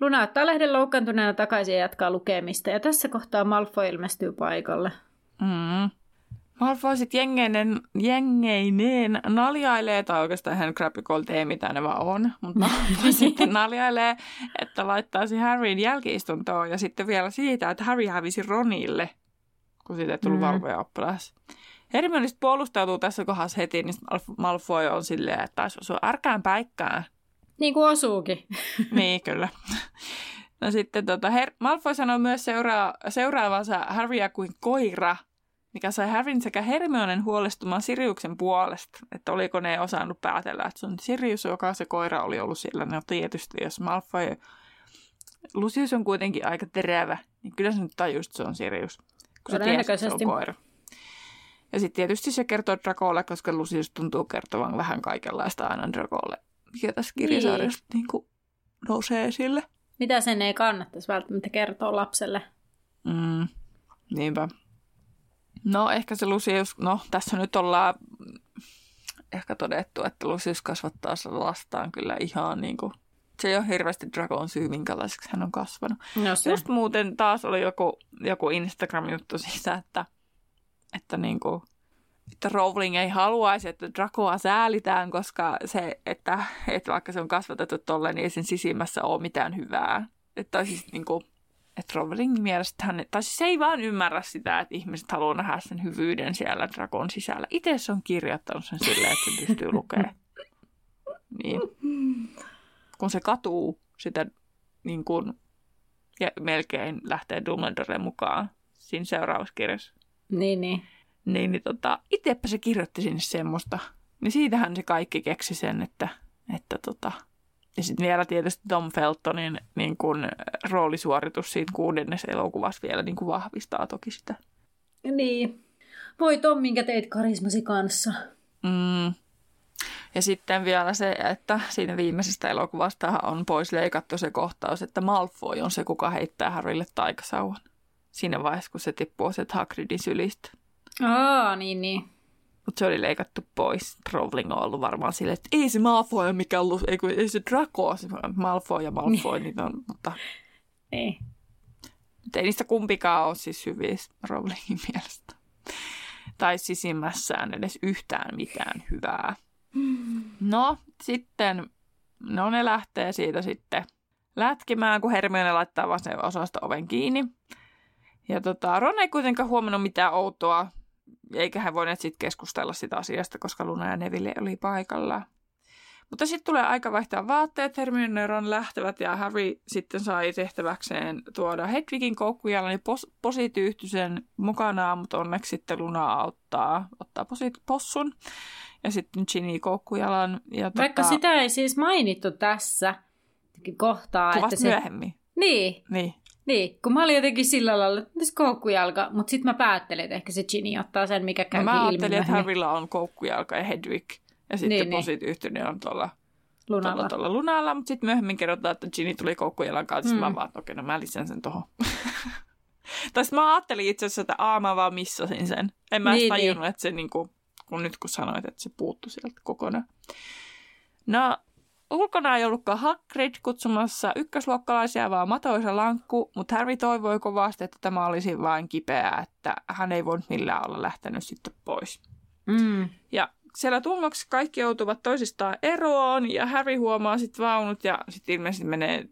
Luna ottaa lehden loukkaantuneena takaisin ja jatkaa lukemista. Ja tässä kohtaa Malfoy ilmestyy paikalle. Mm. Malfoy sitten jengeinen, jengeineen naljailee, tai oikeastaan hän Crapicol tee mitä ne vaan on, mutta Malfoy [laughs] sitten naljailee, että laittaisi Harryn jälkiistuntoon ja sitten vielä siitä, että Harry hävisi Ronille, kun siitä ei tullut mm. valvoja oppilas. Hermione puolustautuu tässä kohdassa heti, niin Malfoy on silleen, että taisi osua ärkään päikkään. Niin kuin osuukin. [laughs] niin, kyllä. No sitten tota, Her- Malfoy sanoi myös seuraa- seuraavansa Harrya kuin koira, mikä sai Harryn sekä Hermionen huolestumaan Siriuksen puolesta, että oliko ne osannut päätellä, että se on Sirius, joka se koira oli ollut siellä. No tietysti, jos Malfoy, Lucius on kuitenkin aika terävä, niin kyllä se nyt tajusi, että se on Sirius, kun se tiesi, että se on koira. Ja sitten tietysti se kertoo Drakolle, koska Lucius tuntuu kertovan vähän kaikenlaista aina Drakolle, mikä tässä kirjasarjassa niin. niin nousee esille. Mitä sen ei kannattaisi välttämättä kertoa lapselle? Mm, niinpä. No ehkä se Lucius, no tässä nyt ollaan ehkä todettu, että Lucius kasvattaa lastaan kyllä ihan niin kuin, se ei ole hirveästi Dragon syy, minkälaiseksi hän on kasvanut. No se. Just muuten taas oli joku, joku Instagram-juttu siitä, että, että niin kuin, että Rowling ei haluaisi, että Dracoa säälitään, koska se, että, että vaikka se on kasvatettu tolle, niin ei sen sisimmässä ole mitään hyvää. Että siis niin kuin, että Rowling mielestä hän, tai siis se ei vaan ymmärrä sitä, että ihmiset haluaa nähdä sen hyvyyden siellä Dragon sisällä. Itse se on kirjoittanut sen silleen, että se pystyy lukemaan. Niin. Kun se katuu sitä niin kuin, ja melkein lähtee Dumbledore mukaan siinä seuraavassa kirjassa. Niin, niin. Niin, niin tota, itsepä se kirjoitti sinne semmoista. Niin siitähän se kaikki keksi sen, että, että tota, ja sitten vielä tietysti Tom Feltonin niin kun, roolisuoritus siitä kuudennessa elokuvassa vielä niin kun vahvistaa toki sitä. Niin. Voi Tom, minkä teit karismasi kanssa. Mm. Ja sitten vielä se, että siinä viimeisestä elokuvasta on pois leikattu se kohtaus, että Malfoy on se, kuka heittää Harrylle taikasauvan. Siinä vaiheessa, kun se tippuu sieltä Hagridin sylistä. Aa, niin, niin. Mutta se oli leikattu pois. Rowling on ollut varmaan silleen, että ei se Malfoy mikä ollut, ei, kun, ei se Draco, se Malfoy ja Malfoy, [laughs] niin on, mutta... Ei. Mutta ei niistä kumpikaan ole siis hyviä Rowlingin mielestä. Tai sisimmässään edes yhtään mitään hyvää. No, sitten, no ne lähtee siitä sitten lätkimään, kun Hermione laittaa vaan sen osasta oven kiinni. Ja tota, Ron ei kuitenkaan huomannut mitään outoa eikä hän voineet sitten keskustella sitä asiasta, koska Luna ja Neville oli paikalla. Mutta sitten tulee aika vaihtaa vaatteet, Hermione ja Ron lähtevät ja Harry sitten sai tehtäväkseen tuoda Hedwigin koukkujalan ja pos- posityyhtysen mukanaan, mutta onneksi sitten Luna auttaa ottaa posit- possun ja sitten Ginny koukkujalan. Ja Vaikka tota... sitä ei siis mainittu tässä kohtaa. että se... myöhemmin. Niin. niin. Niin, kun mä olin jotenkin sillä lailla, että koukkujalka, mutta sitten mä päättelin, että ehkä se Ginny ottaa sen, mikä käy no, mä ajattelin, että Harrylla on koukkujalka ja Hedwig, ja sitten niin, Posit niin. on tuolla lunalla, tuolla, tuolla lunalla mutta sitten myöhemmin kerrotaan, että Ginny tuli koukkujalan kanssa, mm. mä vaan, okei, okay, no mä lisän sen tuohon. [laughs] tai mä ajattelin itse asiassa, että aa, mä vaan missasin sen. En mä niin, tajunnut, niin. että se niinku, kun nyt kun sanoit, että se puuttu sieltä kokonaan. No, Ulkona ei ollutkaan Hagrid kutsumassa ykkösluokkalaisia, vaan matoisa lankku, mutta Harry toivoi kovasti, että tämä olisi vain kipeää, että hän ei voinut millään olla lähtenyt sitten pois. Mm. Ja siellä tungoksi kaikki joutuvat toisistaan eroon ja Harry huomaa sitten vaunut ja sitten ilmeisesti menee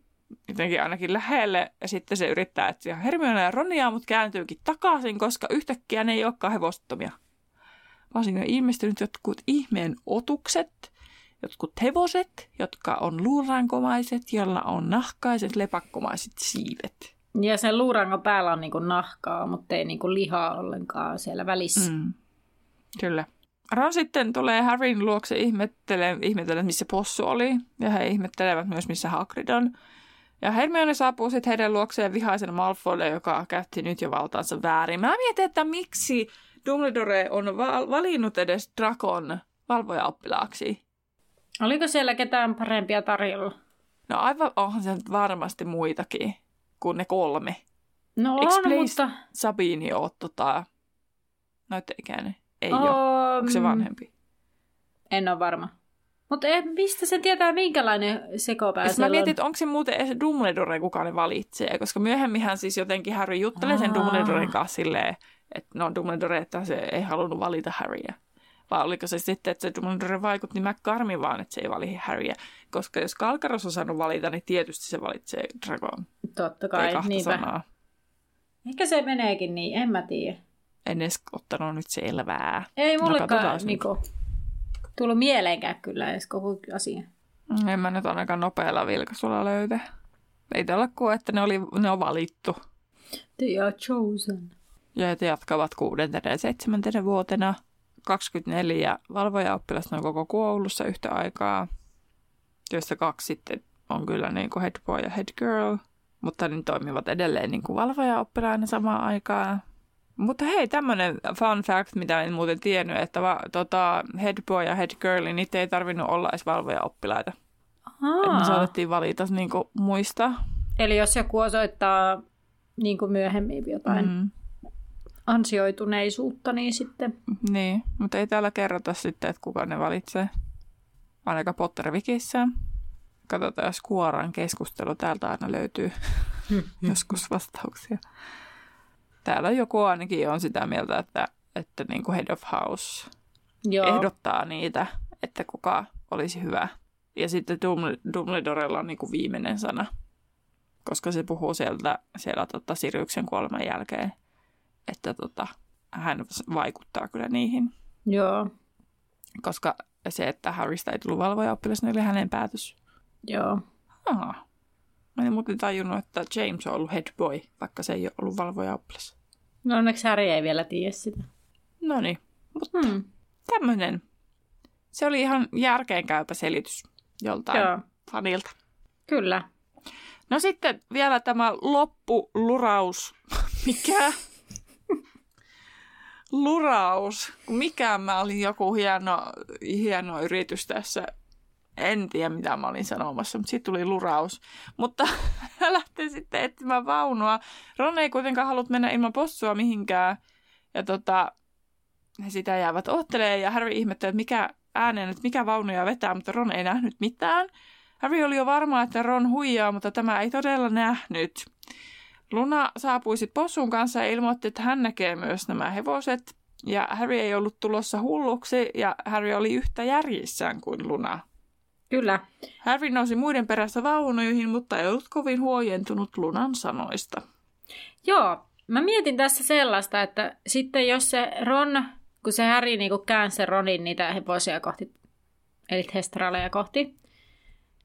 jotenkin ainakin lähelle, ja sitten se yrittää etsiä Hermione ja Ronia, mutta kääntyykin takaisin, koska yhtäkkiä ne ei olekaan hevosttomia. Vaan siinä on ilmestynyt jotkut ihmeen otukset, jotkut hevoset, jotka on luurankomaiset, joilla on nahkaiset lepakkomaiset siivet. Ja sen luurangon päällä on niinku nahkaa, mutta ei niinku lihaa ollenkaan siellä välissä. Mm. Kyllä. Ron sitten tulee Harryn luokse ihmettelee, ihmettelee, missä possu oli. Ja he ihmettelevät myös, missä Hagrid on. Ja Hermione saapuu sitten heidän luokseen vihaisen Malfoylle, joka käytti nyt jo valtaansa väärin. Mä mietin, että miksi Dumbledore on val- valinnut edes Drakon valvojaoppilaaksi. Oliko siellä ketään parempia tarjolla? No aivan onhan se varmasti muitakin kuin ne kolme. No Eikö on, mutta... Sabini ole tota, näytteikäinen? Ei um, ole. Onko se vanhempi? En ole varma. Mutta mistä se tietää, minkälainen sekopää Mä mietin, että onko se muuten edes Dumbledore, kuka ne valitsee, koska myöhemminhän siis jotenkin Harry juttelee sen Dumbledoren kanssa silleen, että no Dumbledore, että se ei halunnut valita Harryä. Vai oliko se sitten, että se Dumbledore vaikutti McCarmi vaan, että se ei valihi Harryä. Koska jos Kalkaros on saanut valita, niin tietysti se valitsee Dragon. Totta kai, niinpä. Sanaa. Ehkä se meneekin niin, en mä tiedä. En edes ottanut nyt selvää. Ei mullekaan no, niinku, tullut mieleenkään kyllä edes koko asia. En mä nyt ainakaan nopealla vilkaisulla löytä. Ei tällä kuin, että ne, oli, ne on valittu. They are chosen. Ja he jatkavat kuudentena ja seitsemäntenä vuotena 24 valvojaoppilasta on koko koulussa yhtä aikaa, joista kaksi sitten on kyllä niin kuin head boy ja head girl, mutta ne toimivat edelleen niin kuin valvojaoppilaina samaan aikaan. Mutta hei, tämmöinen fun fact, mitä en muuten tiennyt, että va, tota, head boy ja head girl, niin niitä ei tarvinnut olla edes valvojaoppilaita. Että me saatettiin valita niin kuin, muista. Eli jos joku osoittaa niin kuin myöhemmin jotain mm ansioituneisuutta, niin sitten... Niin, mutta ei täällä kerrota sitten, että kuka ne valitsee. Ainakaan Pottervikissä. Katsotaan, jos kuoraan keskustelu täältä aina löytyy [laughs] joskus vastauksia. Täällä joku ainakin on sitä mieltä, että, että niin kuin head of house Joo. ehdottaa niitä, että kuka olisi hyvä. Ja sitten Dumbledorella on niin kuin viimeinen sana, koska se puhuu sieltä, siellä tota Siriuksen kuoleman jälkeen että tota, hän vaikuttaa kyllä niihin. Joo. Koska se, että Harrystä ei tullut valvoja oppilas, niin oli hänen päätös. Joo. Aha. Mä en muuten tajunnut, että James on ollut head boy, vaikka se ei ole ollut valvoja oppilas. No onneksi Harry ei vielä tiedä sitä. No niin, mutta hmm. tämmöinen. Se oli ihan järkeenkäypä selitys joltain Joo. fanilta. Kyllä. No sitten vielä tämä loppuluraus. [laughs] Mikä? Luraus. Mikä mä olin joku hieno, hieno yritys tässä. En tiedä, mitä mä olin sanomassa, mutta sitten tuli luraus. Mutta hän [laughs] lähtee sitten etsimään vaunua. Ron ei kuitenkaan halua mennä ilman possua mihinkään. Ja tota, he sitä jäävät oottelee ja Harry ihmettelee, että mikä ääneen, että mikä vaunuja vetää, mutta Ron ei nähnyt mitään. Harry oli jo varma, että Ron huijaa, mutta tämä ei todella nähnyt. Luna saapui sitten possun kanssa ja ilmoitti, että hän näkee myös nämä hevoset. Ja Harry ei ollut tulossa hulluksi ja Harry oli yhtä järjissään kuin Luna. Kyllä. Harry nousi muiden perässä vaunuihin, mutta ei ollut kovin huojentunut Lunan sanoista. Joo, mä mietin tässä sellaista, että sitten jos se Ron, kun se Harry niin käänsi Ronin niitä hevosia kohti, eli Hestraleja kohti,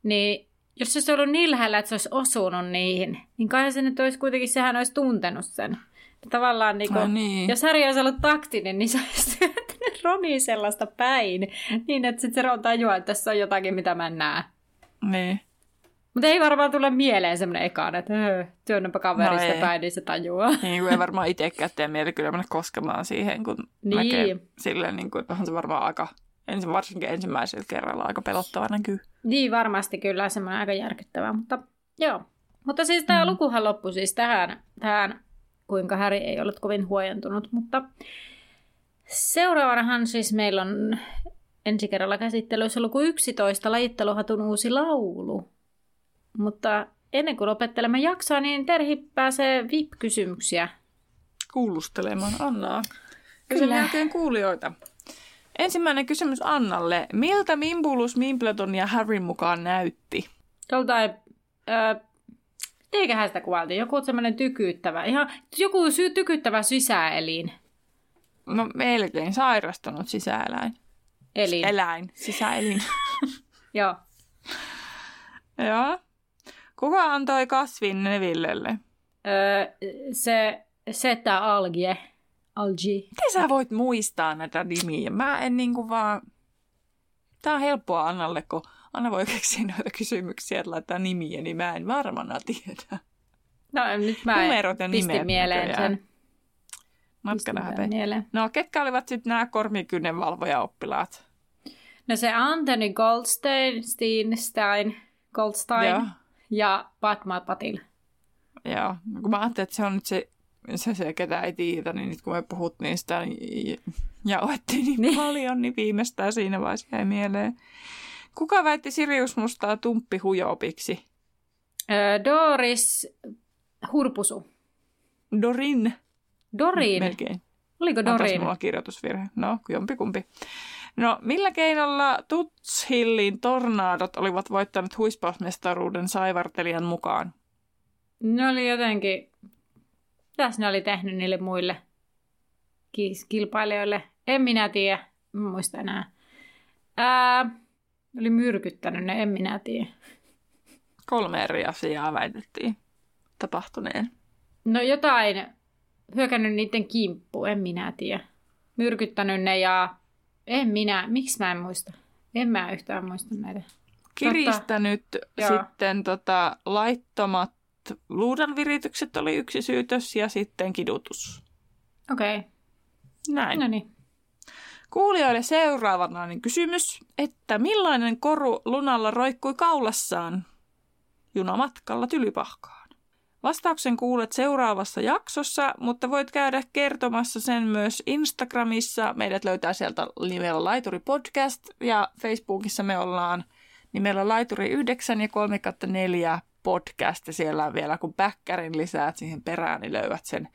niin jos se olisi ollut niin lähellä, että se olisi osunut niihin, niin kai se nyt olisi kuitenkin, sehän olisi tuntenut sen. Tavallaan niin kuin, niin. jos Harry olisi ollut taktinen, niin se olisi syöttänyt Roni sellaista päin, niin että sitten se Ron tajuaa, että tässä on jotakin, mitä mä en näe. Niin. Mutta ei varmaan tule mieleen semmoinen ekaan, että öö, työnnäpä kaverista no päin, niin se tajuaa. Niin, ei varmaan itsekään tee mieli kyllä mennä koskemaan siihen, kun niin. näkee silleen, niin kuin, että on se varmaan aika ensin, varsinkin ensimmäisellä kerralla aika pelottava näkyy. Niin, varmasti kyllä semmoinen aika järkyttävä, mutta joo. Mutta siis tämä mm. lukuhan loppui siis tähän, tähän, kuinka Häri ei ollut kovin huojentunut, mutta seuraavanahan siis meillä on ensi kerralla käsittelyssä luku 11, lajitteluhatun uusi laulu. Mutta ennen kuin lopettelemme jaksoa, niin Terhi pääsee VIP-kysymyksiä. Kuulustelemaan Annaa. Ja sen jälkeen kuulijoita. Ensimmäinen kysymys Annalle. Miltä Mimbulus, Mimpleton ja Harryn mukaan näytti? Joltain äh, Eiköhän sitä kuvailtu. Joku semmoinen tykyttävä, ihan joku sy- tykyttävä sisäelin. No melkein sairastunut sisäeläin. Elin. Eläin, sisäelin. [laughs] Joo. Joo. Kuka antoi kasvin Nevillelle? Öö, se Setä Algie. Algi. Miten sä voit muistaa näitä nimiä? Mä en niinku vaan... Tää on helppoa Annalle, kun Anna voi keksiä noita kysymyksiä, että laittaa nimiä, niin mä en varmana tiedä. No nyt mä Numerot ja pistin nimet mieleen näköjään. sen. Mieleen. No, ketkä olivat sitten nämä kormikynnenvalvoja-oppilaat? No se Anthony Goldstein, Stein, Stein, Goldstein Joo. ja Padma Patil. Joo, no, kun mä ajattelin, että se on nyt se, se, se ketä ei tiedä, niin nyt kun me puhuttiin sitä niin- ja oettiin niin, Niin. paljon, niin viimeistään siinä vaiheessa jäi mieleen. Kuka väitti Sirius Mustaa tumppihujoopiksi? Doris Hurpusu. Dorin. Dorin. Melkein. Oliko Antaisi Dorin? mulla kirjoitusvirhe. No, jompikumpi. No, millä keinolla Tutshillin tornaadot olivat voittaneet huispausmestaruuden saivartelijan mukaan? Ne oli jotenkin... Mitäs ne oli tehnyt niille muille ki- kilpailijoille? En minä tiedä. En muista enää. Ää, oli myrkyttänyt ne, en minä tiedä. Kolme eri asiaa väitettiin tapahtuneen. No jotain hyökännyt niiden kimppu, en minä tiedä. Myrkyttänyt ne ja en minä, miksi mä en muista? En mä yhtään muista näitä. Kiristänyt Joo. sitten tota, laittomat luudanviritykset oli yksi syytös ja sitten kidutus. Okei, okay. Näin. no niin. Kuulijoille seuraavana niin kysymys, että millainen koru lunalla roikkui kaulassaan junamatkalla Tylypahkaan? Vastauksen kuulet seuraavassa jaksossa, mutta voit käydä kertomassa sen myös Instagramissa. Meidät löytää sieltä nimellä Laituri Podcast ja Facebookissa me ollaan nimellä Laituri 9 ja 3 4 podcast ja siellä vielä kun backerin lisäät siihen perään, niin löydät sen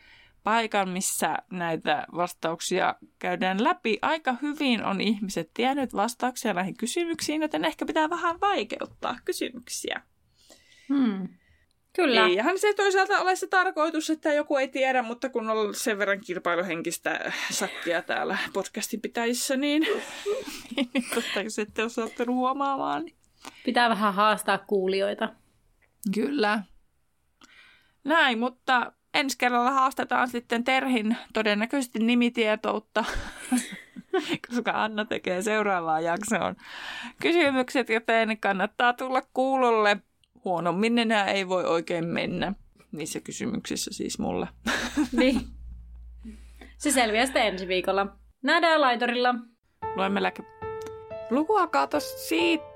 paikan, missä näitä vastauksia käydään läpi. Aika hyvin on ihmiset tiennyt vastauksia näihin kysymyksiin, joten ehkä pitää vähän vaikeuttaa kysymyksiä. Hmm. Kyllä. Eihän se toisaalta ole se tarkoitus, että joku ei tiedä, mutta kun on sen verran kilpailuhenkistä sakkia täällä podcastin pitäjissä, niin, [laughs] niin totta, jos ette ole huomaamaan. Niin. Pitää vähän haastaa kuulijoita. Kyllä. Näin, mutta ensi kerralla haastetaan sitten Terhin todennäköisesti nimitietoutta, [laughs] koska Anna tekee seuraavaan jaksoon kysymykset, joten kannattaa tulla kuulolle. Huonommin enää ei voi oikein mennä niissä kysymyksissä siis mulle. [laughs] Niin. Se selviää sitten ensi viikolla. Nähdään laitorilla. Luemme läpi. Lukua kato siitä.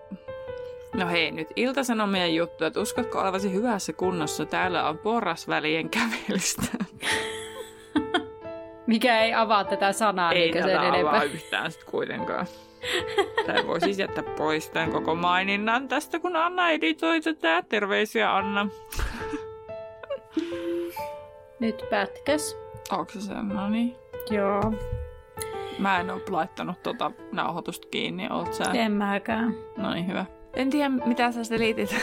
No hei, nyt iltasanomien juttu, että uskotko olevasi hyvässä kunnossa? Täällä on porrasvälien kävelystä. [laughs] Mikä ei avaa tätä sanaa Ei sen tätä enempää. avaa yhtään sit kuitenkaan. Tai voi siis jättää pois tämän koko maininnan tästä, kun Anna editoi tätä. Terveisiä Anna. [laughs] Nyt pätkäs. Onko se sen? No niin. Joo. Mä en oo laittanut tota nauhoitusta kiinni, oot sä? En mäkään. No niin, hyvä. En tiedä, mitä sä selitit.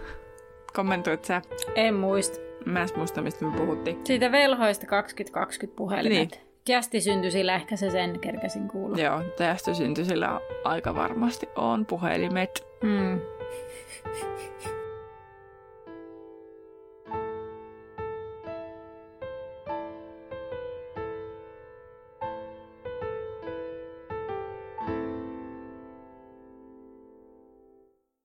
[laughs] Kommentoit sä? En muista. Mä en muista, mistä me puhuttiin. Siitä velhoista 2020 puhelimet. Niin. Kästi syntyi sillä, ehkä se sen kerkäsin kuulla. Joo, tästä syntyi sillä aika varmasti on puhelimet. Mm.